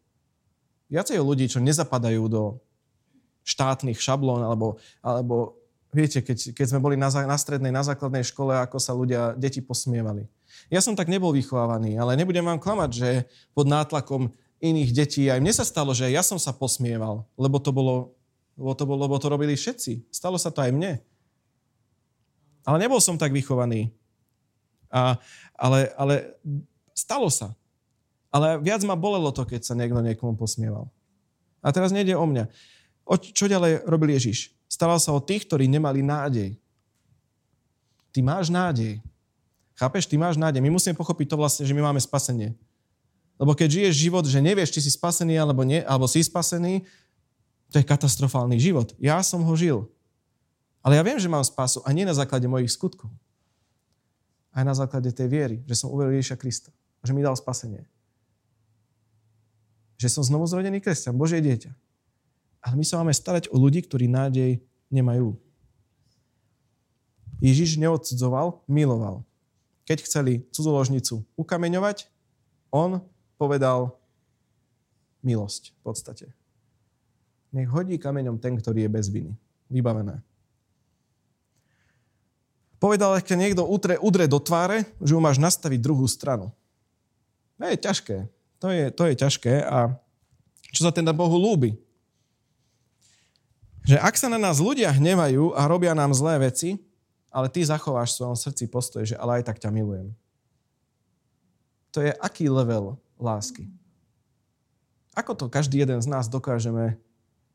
Viacej o ľudí, čo nezapadajú do štátnych šablón, alebo, alebo viete, keď, keď sme boli na, na strednej, na základnej škole, ako sa ľudia, deti posmievali ja som tak nebol vychovávaný, ale nebudem vám klamať, že pod nátlakom iných detí, aj mne sa stalo, že ja som sa posmieval, lebo to bolo, lebo to, bolo, lebo to robili všetci. Stalo sa to aj mne. Ale nebol som tak vychovaný. A, ale, ale stalo sa. Ale viac ma bolelo to, keď sa niekto niekomu posmieval. A teraz nejde o mňa. O, čo ďalej robil Ježiš? Staral sa o tých, ktorí nemali nádej. Ty máš nádej. Chápeš? Ty máš nádej. My musíme pochopiť to vlastne, že my máme spasenie. Lebo keď žiješ život, že nevieš, či si spasený alebo, nie, alebo si spasený, to je katastrofálny život. Ja som ho žil. Ale ja viem, že mám spasu a nie na základe mojich skutkov. Aj na základe tej viery, že som uveril Ježiša Krista. Že mi dal spasenie. Že som znovu zrodený kresťan, Božie dieťa. Ale my sa máme starať o ľudí, ktorí nádej nemajú. Ježiš neodsudzoval, miloval keď chceli cudzoložnicu ukameňovať, on povedal milosť v podstate. nech hodí kameňom ten, ktorý je bez viny. Vybavené. Povedal, keď niekto udre, udre do tváre, že mu máš nastaviť druhú stranu. To je ťažké. To je, to je ťažké a čo sa teda Bohu lúbi? Že ak sa na nás ľudia hnevajú a robia nám zlé veci, ale ty zachováš v svojom srdci postoj, že ale aj tak ťa milujem. To je aký level lásky? Ako to každý jeden z nás dokážeme,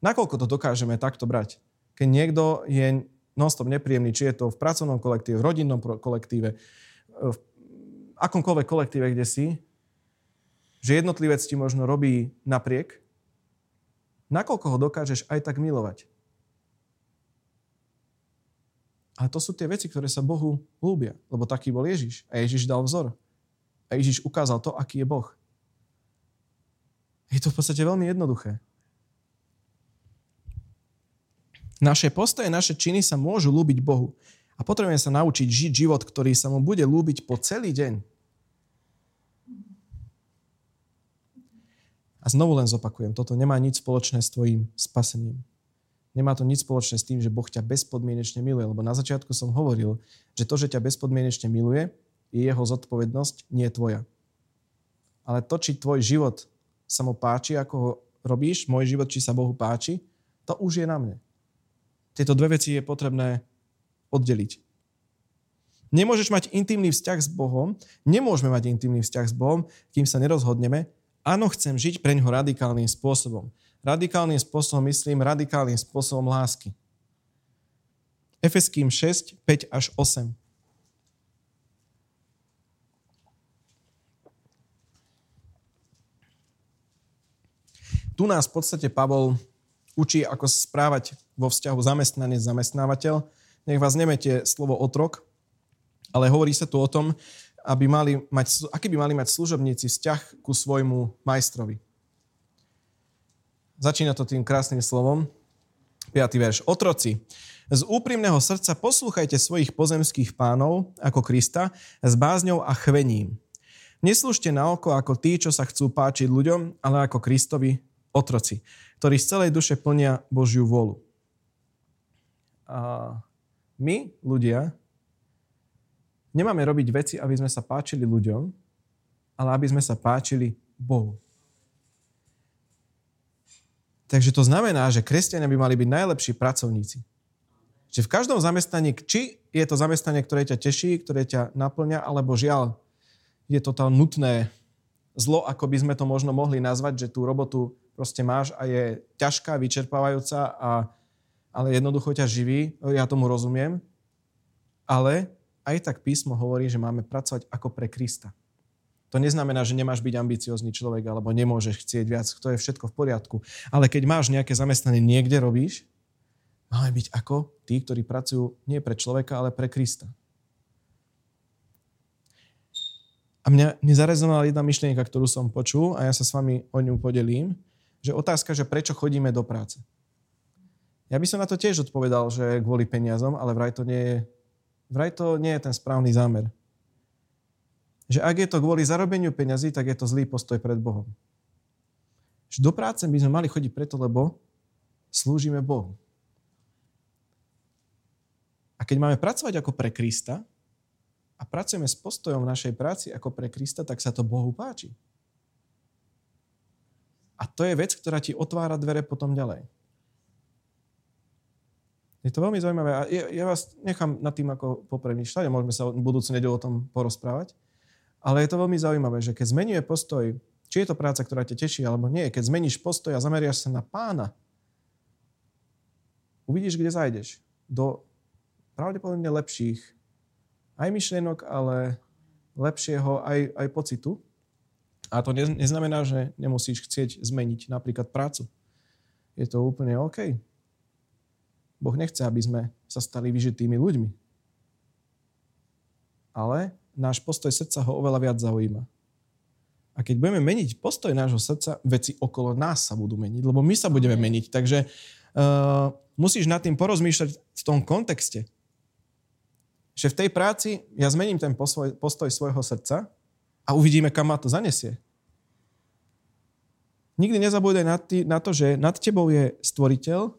nakoľko to dokážeme takto brať? Keď niekto je non-stop nepríjemný, či je to v pracovnom kolektíve, v rodinnom kolektíve, v akomkoľvek kolektíve, kde si, že jednotlivec ti možno robí napriek, nakoľko ho dokážeš aj tak milovať. Ale to sú tie veci, ktoré sa Bohu ľúbia, lebo taký bol Ježiš. A Ježiš dal vzor. A Ježiš ukázal to, aký je Boh. Je to v podstate veľmi jednoduché. Naše postoje, naše činy sa môžu lúbiť Bohu. A potrebujeme sa naučiť žiť život, ktorý sa mu bude lúbiť po celý deň. A znovu len zopakujem, toto nemá nič spoločné s tvojim spasením. Nemá to nič spoločné s tým, že Boh ťa bezpodmienečne miluje, lebo na začiatku som hovoril, že to, že ťa bezpodmienečne miluje, je jeho zodpovednosť, nie tvoja. Ale to, či tvoj život sa mu páči, ako ho robíš, môj život, či sa Bohu páči, to už je na mne. Tieto dve veci je potrebné oddeliť. Nemôžeš mať intimný vzťah s Bohom, nemôžeme mať intimný vzťah s Bohom, kým sa nerozhodneme, áno, chcem žiť pre ňoho radikálnym spôsobom. Radikálnym spôsobom myslím radikálnym spôsobom lásky. Efeským 6, 5 až 8. Tu nás v podstate Pavol učí, ako sa správať vo vzťahu zamestnanec-zamestnávateľ. Nech vás nemete slovo otrok, ale hovorí sa tu o tom, aby mali mať, aký by mali mať služobníci vzťah ku svojmu majstrovi. Začína to tým krásnym slovom. 5. verš. Otroci, z úprimného srdca poslúchajte svojich pozemských pánov ako Krista s bázňou a chvením. Neslúžte na oko ako tí, čo sa chcú páčiť ľuďom, ale ako Kristovi otroci ktorí z celej duše plnia Božiu volu. A my, ľudia, nemáme robiť veci, aby sme sa páčili ľuďom, ale aby sme sa páčili Bohu. Takže to znamená, že kresťania by mali byť najlepší pracovníci. Že v každom zamestnaní, či je to zamestnanie, ktoré ťa teší, ktoré ťa naplňa, alebo žiaľ, je to tam nutné zlo, ako by sme to možno mohli nazvať, že tú robotu proste máš a je ťažká, vyčerpávajúca, a, ale jednoducho ťa živí, ja tomu rozumiem, ale aj tak písmo hovorí, že máme pracovať ako pre Krista. To neznamená, že nemáš byť ambiciózny človek alebo nemôžeš chcieť viac, to je všetko v poriadku. Ale keď máš nejaké zamestnanie niekde robíš, máme byť ako tí, ktorí pracujú nie pre človeka, ale pre Krista. A mňa nezarezonovala jedna myšlienka, ktorú som počul a ja sa s vami o ňu podelím že otázka, že prečo chodíme do práce. Ja by som na to tiež odpovedal, že kvôli peniazom, ale vraj to nie je, vraj to nie je ten správny zámer. Že ak je to kvôli zarobeniu peňazí, tak je to zlý postoj pred Bohom. Že do práce by sme mali chodiť preto, lebo slúžime Bohu. A keď máme pracovať ako pre Krista a pracujeme s postojom v našej práci ako pre Krista, tak sa to Bohu páči. A to je vec, ktorá ti otvára dvere potom ďalej. Je to veľmi zaujímavé a ja, ja vás nechám nad tým ako popremýšľať a môžeme sa v budúcu nedelu o tom porozprávať. Ale je to veľmi zaujímavé, že keď zmenuje postoj, či je to práca, ktorá ťa teší alebo nie, keď zmeníš postoj a zameriaš sa na pána, uvidíš, kde zajdeš. Do pravdepodobne lepších aj myšlienok, ale lepšieho aj, aj pocitu. A to neznamená, že nemusíš chcieť zmeniť napríklad prácu. Je to úplne OK. Boh nechce, aby sme sa stali vyžitými ľuďmi. Ale náš postoj srdca ho oveľa viac zaujíma. A keď budeme meniť postoj nášho srdca, veci okolo nás sa budú meniť, lebo my sa budeme meniť. Takže uh, musíš nad tým porozmýšľať v tom kontexte. Že v tej práci ja zmením ten postoj, postoj svojho srdca a uvidíme, kam ma to zanesie. Nikdy nezabúdaj na, to, že nad tebou je stvoriteľ,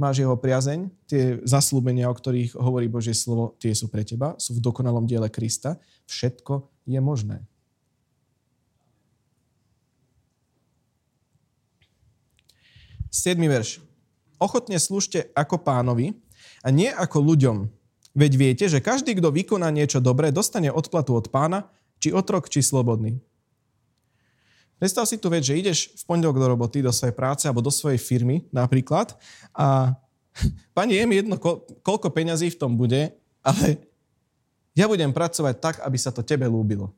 máš jeho priazeň, tie zaslúbenia, o ktorých hovorí Božie slovo, tie sú pre teba, sú v dokonalom diele Krista. Všetko je možné. Siedmy verš. Ochotne slúžte ako pánovi a nie ako ľuďom. Veď viete, že každý, kto vykoná niečo dobré, dostane odplatu od pána, či otrok, či slobodný. Predstav si tu vec, že ideš v pondelok do roboty, do svojej práce alebo do svojej firmy napríklad a pani, je mi jedno, koľko peňazí v tom bude, ale ja budem pracovať tak, aby sa to tebe lúbilo.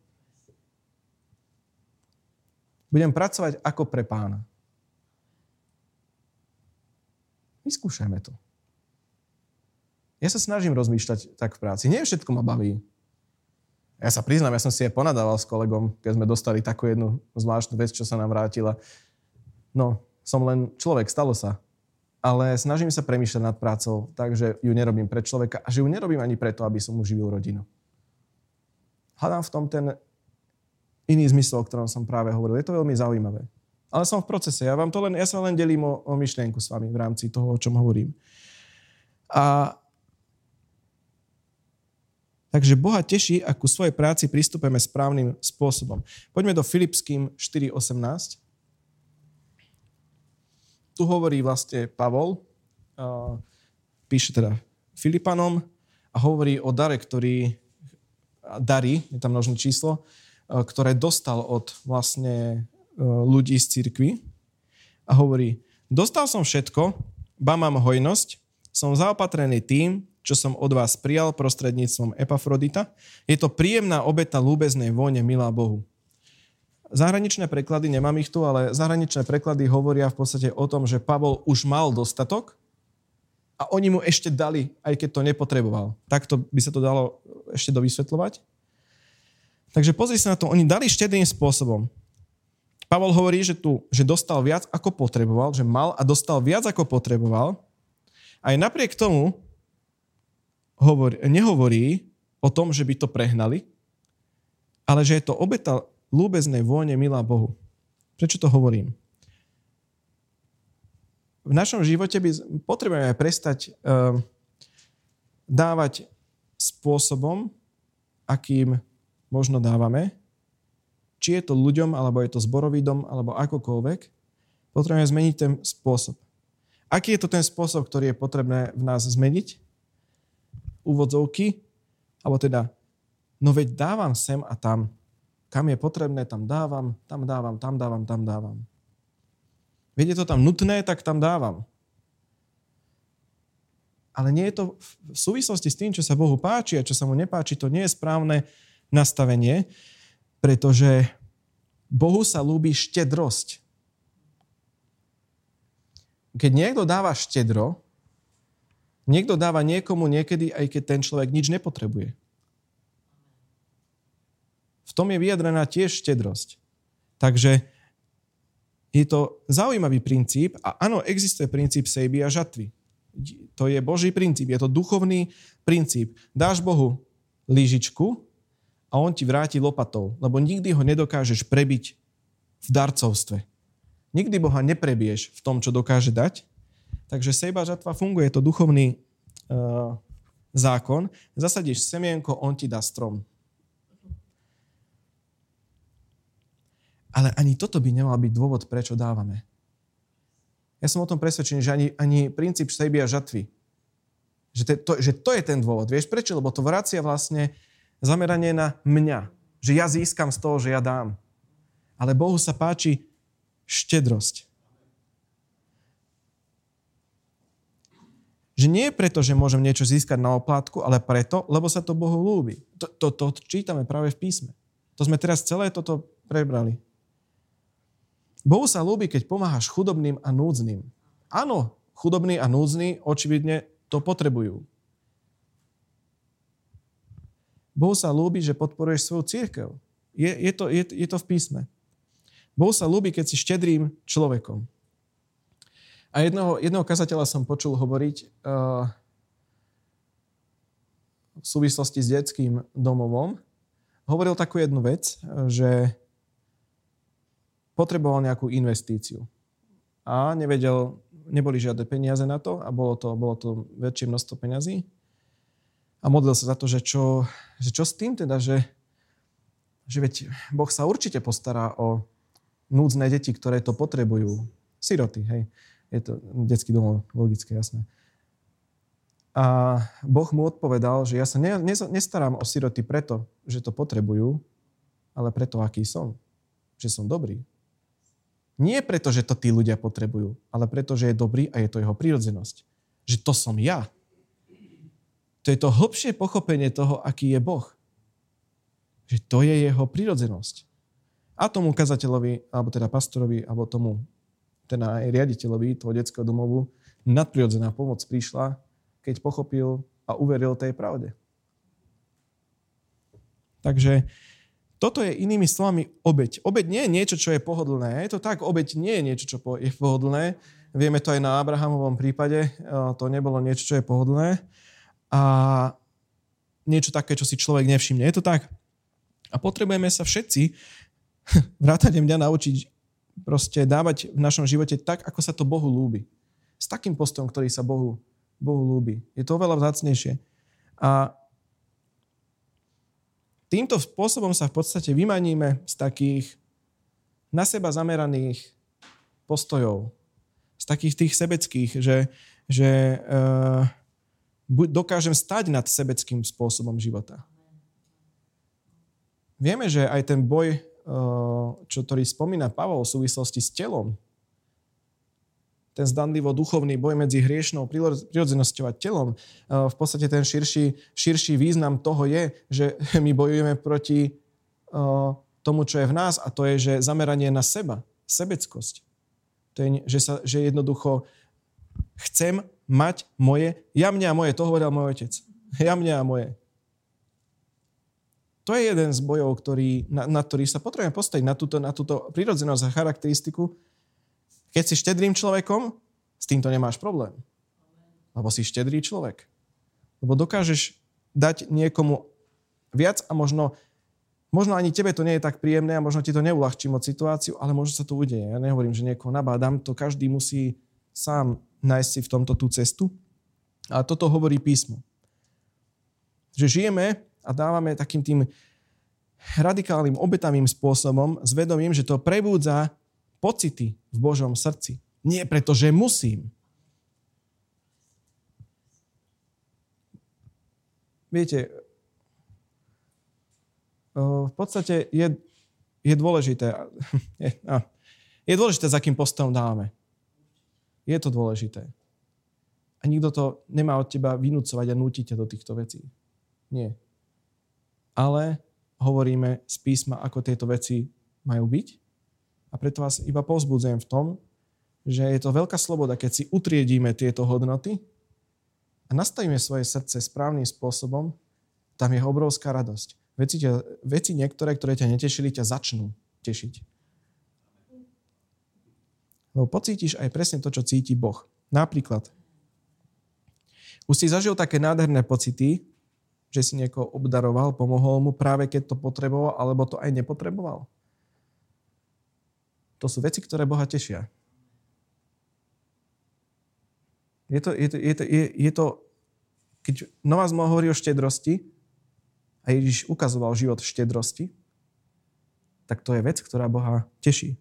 Budem pracovať ako pre pána. Vyskúšajme to. Ja sa snažím rozmýšľať tak v práci. Nie všetko ma baví. Ja sa priznám, ja som si aj ponadával s kolegom, keď sme dostali takú jednu zvláštnu vec, čo sa nám vrátila. No, som len človek, stalo sa. Ale snažím sa premýšľať nad prácou tak, že ju nerobím pre človeka a že ju nerobím ani preto, aby som uživil rodinu. Hľadám v tom ten iný zmysel, o ktorom som práve hovoril. Je to veľmi zaujímavé. Ale som v procese. Ja, vám to len, ja sa len delím o, o myšlienku s vami v rámci toho, o čom hovorím. A Takže Boha teší, ak ku svojej práci pristupujeme správnym spôsobom. Poďme do Filipským 4.18. Tu hovorí vlastne Pavol, píše teda Filipanom a hovorí o dare, ktorý dary, je tam množné číslo, ktoré dostal od vlastne ľudí z cirkvy a hovorí, dostal som všetko, ba mám hojnosť, som zaopatrený tým, čo som od vás prijal prostredníctvom Epafrodita. Je to príjemná obeta lúbeznej vône, milá Bohu. Zahraničné preklady, nemám ich tu, ale zahraničné preklady hovoria v podstate o tom, že Pavol už mal dostatok a oni mu ešte dali, aj keď to nepotreboval. Takto by sa to dalo ešte dovysvetľovať. Takže pozri sa na to, oni dali štedrým spôsobom. Pavol hovorí, že, tu, že dostal viac, ako potreboval, že mal a dostal viac, ako potreboval. Aj napriek tomu hovor, nehovorí o tom, že by to prehnali, ale že je to obeta lúbeznej vône milá Bohu. Prečo to hovorím? V našom živote by potrebujeme prestať uh, dávať spôsobom, akým možno dávame, či je to ľuďom, alebo je to zborový dom, alebo akokoľvek, potrebujeme zmeniť ten spôsob. Aký je to ten spôsob, ktorý je potrebné v nás zmeniť? Úvodzovky, alebo teda, no veď dávam sem a tam. Kam je potrebné, tam dávam, tam dávam, tam dávam, tam dávam. Veď je to tam nutné, tak tam dávam. Ale nie je to v súvislosti s tým, čo sa Bohu páči a čo sa mu nepáči, to nie je správne nastavenie, pretože Bohu sa ľúbi štedrosť. Keď niekto dáva štedro, Niekto dáva niekomu niekedy, aj keď ten človek nič nepotrebuje. V tom je vyjadrená tiež štedrosť. Takže je to zaujímavý princíp a áno, existuje princíp sejby a žatvy. To je Boží princíp, je to duchovný princíp. Dáš Bohu lyžičku a on ti vráti lopatou, lebo nikdy ho nedokážeš prebiť v darcovstve. Nikdy Boha neprebiješ v tom, čo dokáže dať, Takže sejba žatva funguje, je to duchovný uh, zákon. Zasadíš semienko, on ti dá strom. Ale ani toto by nemal byť dôvod, prečo dávame. Ja som o tom presvedčený, že ani, ani princíp sejby a žatvy, že to, že to je ten dôvod. Vieš prečo? Lebo to vracia vlastne zameranie na mňa. Že ja získam z toho, že ja dám. Ale Bohu sa páči štedrosť. Že nie preto, že môžem niečo získať na oplátku, ale preto, lebo sa to Bohu ľúbi. To, to, to čítame práve v písme. To sme teraz celé toto prebrali. Bohu sa ľúbi, keď pomáhaš chudobným a núdznym. Áno, chudobní a núdzny očividne to potrebujú. Bohu sa ľúbi, že podporuješ svoju církev. Je, je, to, je, je to v písme. Bohu sa ľúbi, keď si štedrým človekom. A jednoho, jednoho kazateľa som počul hovoriť uh, v súvislosti s detským domovom. Hovoril takú jednu vec, že potreboval nejakú investíciu. A nevedel, neboli žiadne peniaze na to a bolo to, bolo to väčšie množstvo peňazí. A modlil sa za to, že čo, že čo s tým teda, že, že veď Boh sa určite postará o núdzne deti, ktoré to potrebujú. Siroty, hej. Je to detský domov, logické, jasné. A Boh mu odpovedal, že ja sa ne, ne, nestarám o siroty preto, že to potrebujú, ale preto, aký som. Že som dobrý. Nie preto, že to tí ľudia potrebujú, ale preto, že je dobrý a je to jeho prírodzenosť. Že to som ja. To je to hlbšie pochopenie toho, aký je Boh. Že to je jeho prírodzenosť. A tomu kazateľovi, alebo teda pastorovi, alebo tomu teda aj riaditeľovi toho detského domovu nadprirodzená pomoc prišla, keď pochopil a uveril tej pravde. Takže toto je inými slovami obeď. Obeď nie je niečo, čo je pohodlné. Je to tak, obeď nie je niečo, čo je pohodlné. Vieme to aj na Abrahamovom prípade. To nebolo niečo, čo je pohodlné. A niečo také, čo si človek nevšimne. Je to tak? A potrebujeme sa všetci, vrátane mňa, naučiť proste dávať v našom živote tak, ako sa to Bohu lúbi. S takým postom, ktorý sa Bohu, Bohu lúbi. Je to oveľa vzácnejšie. A Týmto spôsobom sa v podstate vymaníme z takých na seba zameraných postojov, z takých tých sebeckých, že, že uh, dokážem stať nad sebeckým spôsobom života. Vieme, že aj ten boj, čo, ktorý spomína Pavol v súvislosti s telom, ten zdanlivo duchovný boj medzi hriešnou prirodzenosťou a telom. V podstate ten širší, širší význam toho je, že my bojujeme proti tomu, čo je v nás a to je, že zameranie na seba, sebeckosť. To je, že, sa, že jednoducho chcem mať moje, ja mňa a moje, to hovoril môj otec. Ja mňa a moje. To je jeden z bojov, ktorý, na, na ktorý sa potrebujeme postaviť, na túto, na túto prirodzenosť a charakteristiku, keď si štedrým človekom, s týmto nemáš problém. Lebo si štedrý človek. Lebo dokážeš dať niekomu viac a možno, možno ani tebe to nie je tak príjemné a možno ti to neulahčí moc situáciu, ale možno sa to udeje. Ja nehovorím, že niekoho nabádam, to každý musí sám nájsť si v tomto tú cestu. A toto hovorí písmo. Že žijeme a dávame takým tým radikálnym, obetavým spôsobom s vedomím, že to prebúdza pocity v Božom srdci. Nie preto, že musím. Viete, v podstate je, je dôležité, je, je dôležité, za akým postom dáme. Je to dôležité. A nikto to nemá od teba vynúcovať a nútiť do týchto vecí. Nie. Ale hovoríme z písma, ako tieto veci majú byť a preto vás iba povzbudzujem v tom, že je to veľká sloboda, keď si utriedíme tieto hodnoty a nastavíme svoje srdce správnym spôsobom, tam je obrovská radosť. Veci, ťa, veci niektoré, ktoré ťa netešili, ťa začnú tešiť. Lebo pocítiš aj presne to, čo cíti Boh. Napríklad, už si zažil také nádherné pocity, že si niekoho obdaroval, pomohol mu práve keď to potreboval, alebo to aj nepotreboval. To sú veci, ktoré Boha tešia. Je to, je to, je to, je, je to keď Nová zmluva hovorí o štedrosti a Ježiš ukazoval život v štedrosti, tak to je vec, ktorá Boha teší.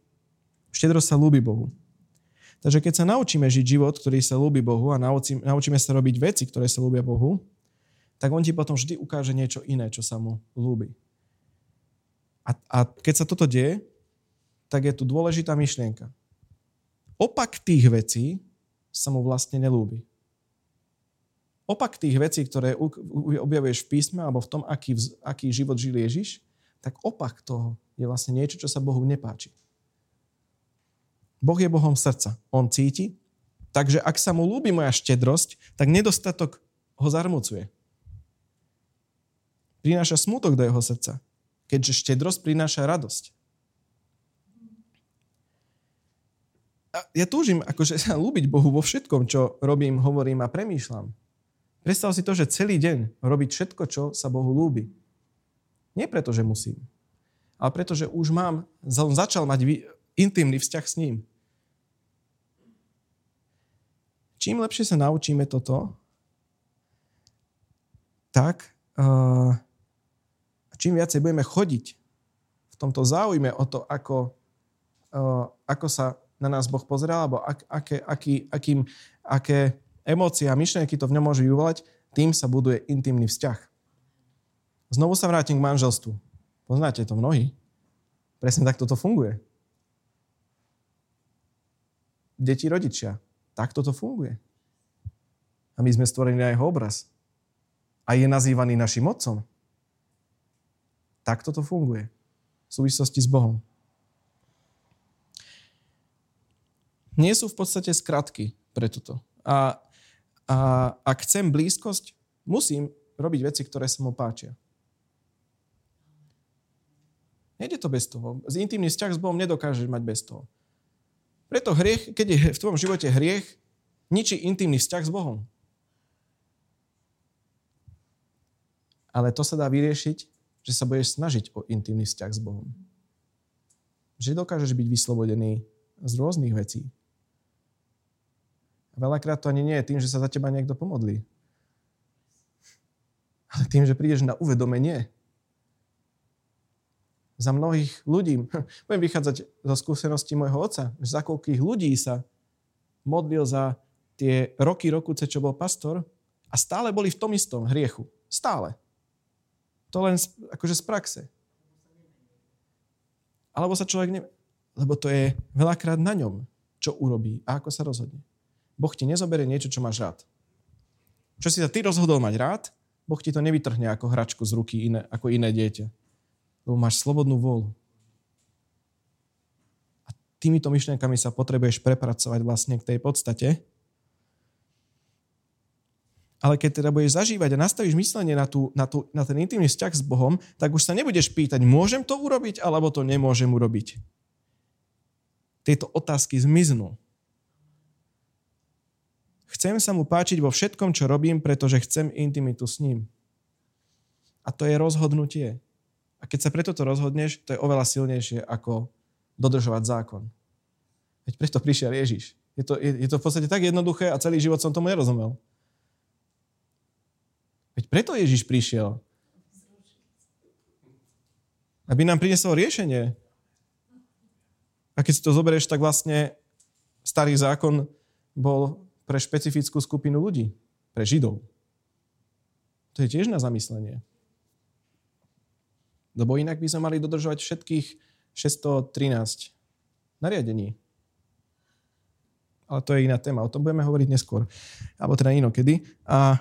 Štedrosť sa ľúbi Bohu. Takže keď sa naučíme žiť život, ktorý sa ľúbi Bohu a naučíme, sa robiť veci, ktoré sa ľúbia Bohu, tak on ti potom vždy ukáže niečo iné, čo sa mu ľúbi. A, a keď sa toto deje, tak je tu dôležitá myšlienka. Opak tých vecí sa mu vlastne nelúbi. Opak tých vecí, ktoré objavuješ v písme alebo v tom, aký, aký život žil Ježiš, tak opak toho je vlastne niečo, čo sa Bohu nepáči. Boh je Bohom srdca. On cíti, takže ak sa mu ľúbi moja štedrosť, tak nedostatok ho zarmucuje. Prináša smutok do jeho srdca, keďže štedrosť prináša radosť. ja túžim akože sa ľúbiť Bohu vo všetkom, čo robím, hovorím a premýšľam. Predstav si to, že celý deň robiť všetko, čo sa Bohu ľúbi. Nie preto, že musím, ale preto, že už mám, začal mať intimný vzťah s ním. Čím lepšie sa naučíme toto, tak uh, čím viacej budeme chodiť v tomto záujme o to, ako, uh, ako sa na nás Boh pozerá, alebo ak, aké, aký, akým, aké emócie a myšlienky to v ňom môže vyvolať, tým sa buduje intimný vzťah. Znovu sa vrátim k manželstvu. Poznáte to mnohí. Presne takto to funguje. Deti, rodičia. Takto to funguje. A my sme stvorení na jeho obraz. A je nazývaný našim otcom. Takto to funguje. V súvislosti s Bohom. Nie sú v podstate skratky pre toto. A, a ak chcem blízkosť, musím robiť veci, ktoré sa mu páčia. Nejde to bez toho. Z intimný vzťah s Bohom nedokážeš mať bez toho. Preto hriech, keď je v tvojom živote hriech, ničí intimný vzťah s Bohom. Ale to sa dá vyriešiť, že sa budeš snažiť o intimný vzťah s Bohom. Že dokážeš byť vyslobodený z rôznych vecí. A veľakrát to ani nie je tým, že sa za teba niekto pomodlí. Ale tým, že prídeš na uvedomenie, za mnohých ľudí. Budem vychádzať zo skúsenosti môjho otca, že za koľkých ľudí sa modlil za tie roky, rokuce, čo bol pastor a stále boli v tom istom hriechu. Stále. To len akože z praxe. Alebo sa človek ne... Lebo to je veľakrát na ňom, čo urobí a ako sa rozhodne. Boh ti nezoberie niečo, čo máš rád. Čo si sa ty rozhodol mať rád, Boh ti to nevytrhne ako hračku z ruky iné, ako iné dieťa lebo máš slobodnú vôľu. A týmito myšlienkami sa potrebuješ prepracovať vlastne k tej podstate. Ale keď teda budeš zažívať a nastavíš myslenie na, tú, na, tú, na ten intimný vzťah s Bohom, tak už sa nebudeš pýtať, môžem to urobiť, alebo to nemôžem urobiť. Tieto otázky zmiznú. Chcem sa mu páčiť vo všetkom, čo robím, pretože chcem intimitu s ním. A to je rozhodnutie. A keď sa preto to rozhodneš, to je oveľa silnejšie ako dodržovať zákon. Veď preto prišiel Ježiš. Je to, je, je to v podstate tak jednoduché a celý život som tomu nerozumel. Veď preto Ježiš prišiel. Aby nám priniesol riešenie. A keď si to zoberieš, tak vlastne starý zákon bol pre špecifickú skupinu ľudí. Pre Židov. To je tiež na zamyslenie. Lebo inak by sme mali dodržovať všetkých 613 nariadení. Ale to je iná téma, o tom budeme hovoriť neskôr. Alebo teda inokedy. A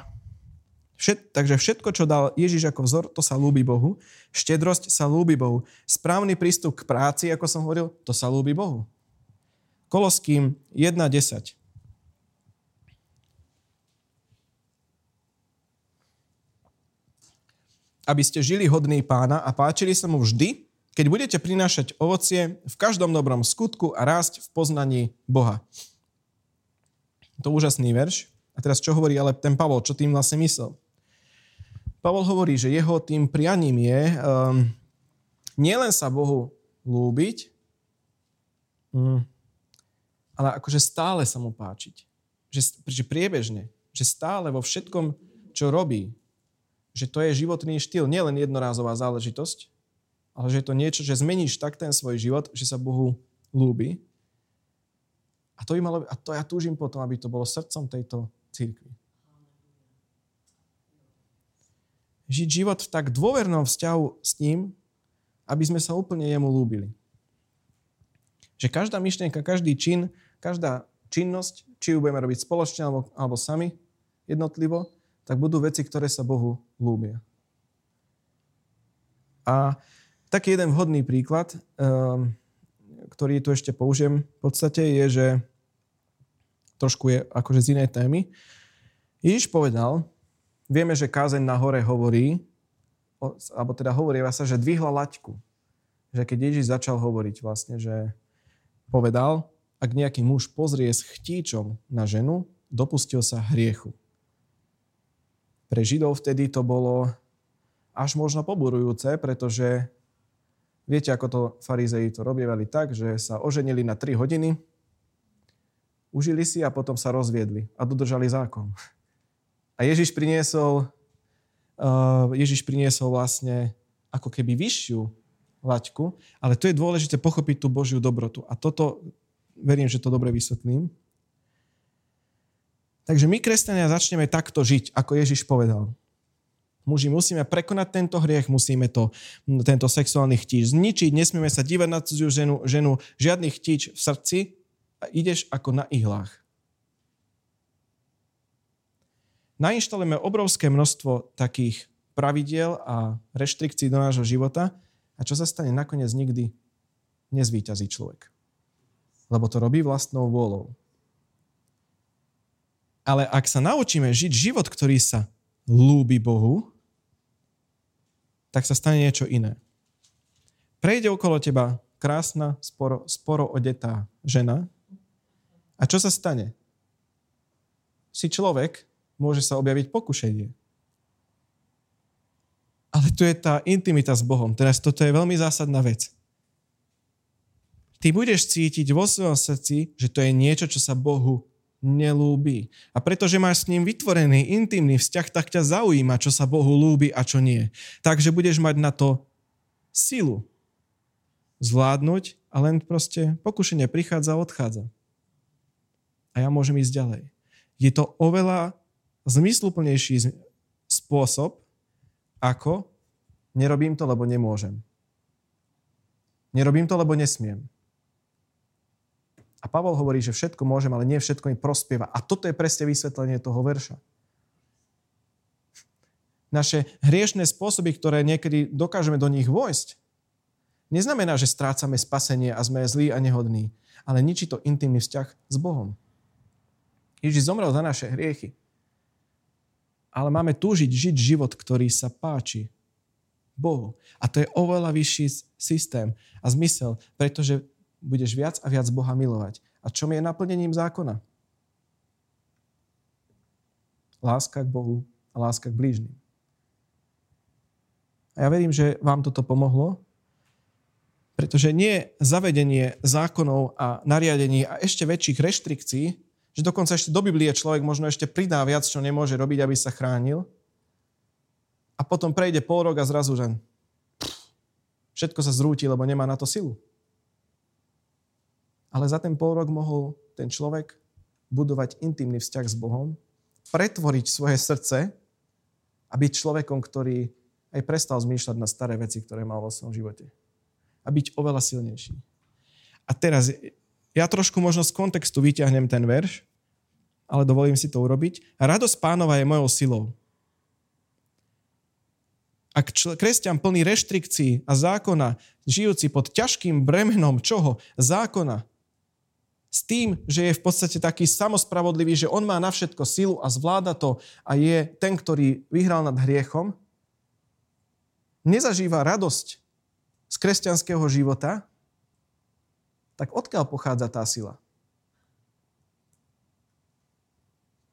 všet, takže všetko, čo dal Ježiš ako vzor, to sa lúbi Bohu. Štedrosť sa lúbi Bohu. Správny prístup k práci, ako som hovoril, to sa lúbi Bohu. Koloským 1.10. aby ste žili hodný pána a páčili sa mu vždy, keď budete prinášať ovocie v každom dobrom skutku a rásť v poznaní Boha. To úžasný verš. A teraz čo hovorí ale ten Pavol, čo tým vlastne myslel? Pavol hovorí, že jeho tým prianím je um, nielen sa Bohu lúbiť, um, ale akože stále sa mu páčiť. Že, že priebežne. Že stále vo všetkom, čo robí, že to je životný štýl, nielen jednorázová záležitosť, ale že je to niečo, že zmeníš tak ten svoj život, že sa Bohu lúbi. A to, by malo, a to ja túžim potom, aby to bolo srdcom tejto církvy. Žiť život v tak dôvernom vzťahu s ním, aby sme sa úplne jemu lúbili. Že každá myšlienka, každý čin, každá činnosť, či ju budeme robiť spoločne alebo, alebo sami, jednotlivo, tak budú veci, ktoré sa Bohu lúbia. A taký jeden vhodný príklad, um, ktorý tu ešte použijem v podstate, je, že trošku je akože z inej témy. Ježiš povedal, vieme, že kázeň na hore hovorí, alebo teda hovorí sa, že dvihla laťku. Že keď Ježiš začal hovoriť vlastne, že povedal, ak nejaký muž pozrie s chtíčom na ženu, dopustil sa hriechu. Pre Židov vtedy to bolo až možno poburujúce, pretože Viete, ako to farizei to robievali tak, že sa oženili na 3 hodiny, užili si a potom sa rozviedli a dodržali zákon. A Ježiš priniesol, uh, Ježiš priniesol vlastne ako keby vyššiu laťku, ale tu je dôležité pochopiť tú Božiu dobrotu. A toto, verím, že to dobre vysvetlím. Takže my, kresťania, začneme takto žiť, ako Ježiš povedal. Muži, musíme prekonať tento hriech, musíme to, tento sexuálny chtíč zničiť, nesmieme sa dívať na cudziu ženu, ženu, žiadny chtíč v srdci a ideš ako na ihlách. Nainštalujeme obrovské množstvo takých pravidiel a reštrikcií do nášho života a čo sa stane? Nakoniec nikdy nezvýťazí človek. Lebo to robí vlastnou vôľou. Ale ak sa naučíme žiť život, ktorý sa lúbi Bohu, tak sa stane niečo iné. Prejde okolo teba krásna, sporo, sporo odetá žena a čo sa stane? Si človek, môže sa objaviť pokušenie. Ale tu je tá intimita s Bohom. Teraz toto je veľmi zásadná vec. Ty budeš cítiť vo svojom srdci, že to je niečo, čo sa Bohu nelúbi. A pretože máš s ním vytvorený intimný vzťah, tak ťa zaujíma, čo sa Bohu lúbi a čo nie. Takže budeš mať na to silu zvládnuť a len proste pokušenie prichádza a odchádza. A ja môžem ísť ďalej. Je to oveľa zmysluplnejší spôsob, ako nerobím to, lebo nemôžem. Nerobím to, lebo nesmiem. A Pavol hovorí, že všetko môžem, ale nie všetko mi prospieva. A toto je presne vysvetlenie toho verša. Naše hriešné spôsoby, ktoré niekedy dokážeme do nich vojsť, neznamená, že strácame spasenie a sme zlí a nehodní, ale ničí to intimný vzťah s Bohom. Ježiš zomrel za naše hriechy. Ale máme túžiť žiť život, ktorý sa páči Bohu. A to je oveľa vyšší systém a zmysel, pretože budeš viac a viac Boha milovať. A čo je naplnením zákona? Láska k Bohu a láska k blížnym. A ja verím, že vám toto pomohlo, pretože nie zavedenie zákonov a nariadení a ešte väčších reštrikcií, že dokonca ešte do Biblie človek možno ešte pridá viac, čo nemôže robiť, aby sa chránil. A potom prejde pol rok a zrazu, že všetko sa zrúti, lebo nemá na to silu. Ale za ten pol rok mohol ten človek budovať intimný vzťah s Bohom, pretvoriť svoje srdce a byť človekom, ktorý aj prestal zmýšľať na staré veci, ktoré mal vo svojom živote. A byť oveľa silnejší. A teraz, ja trošku možno z kontextu vyťahnem ten verš, ale dovolím si to urobiť. Radosť pánova je mojou silou. Ak čl- kresťan plný reštrikcií a zákona, žijúci pod ťažkým bremenom čoho? Zákona, s tým, že je v podstate taký samospravodlivý, že on má na všetko silu a zvláda to a je ten, ktorý vyhral nad hriechom, nezažíva radosť z kresťanského života, tak odkiaľ pochádza tá sila?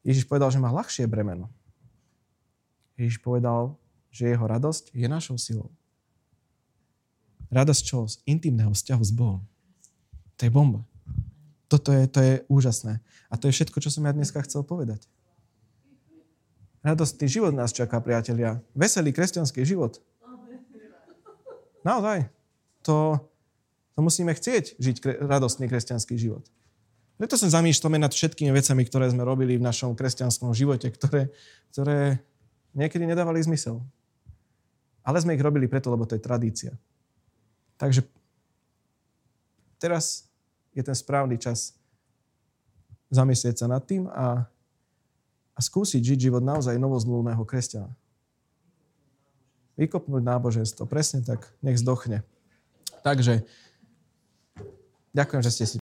Ježiš povedal, že má ľahšie bremeno. Ježiš povedal, že jeho radosť je našou silou. Radosť čo? Z intimného vzťahu s Bohom. To je bomba. Toto je, to je úžasné. A to je všetko, čo som ja dneska chcel povedať. Radostný život nás čaká, priatelia. Veselý kresťanský život. Naozaj. To, to musíme chcieť, žiť kre, radostný kresťanský život. Preto sa zamýšľame nad všetkými vecami, ktoré sme robili v našom kresťanskom živote, ktoré, ktoré niekedy nedávali zmysel. Ale sme ich robili preto, lebo to je tradícia. Takže teraz je ten správny čas zamyslieť sa nad tým a, a skúsiť žiť život naozaj novozmluvného kresťana. Vykopnúť náboženstvo. Presne tak. Nech zdochne. Takže, ďakujem, že ste si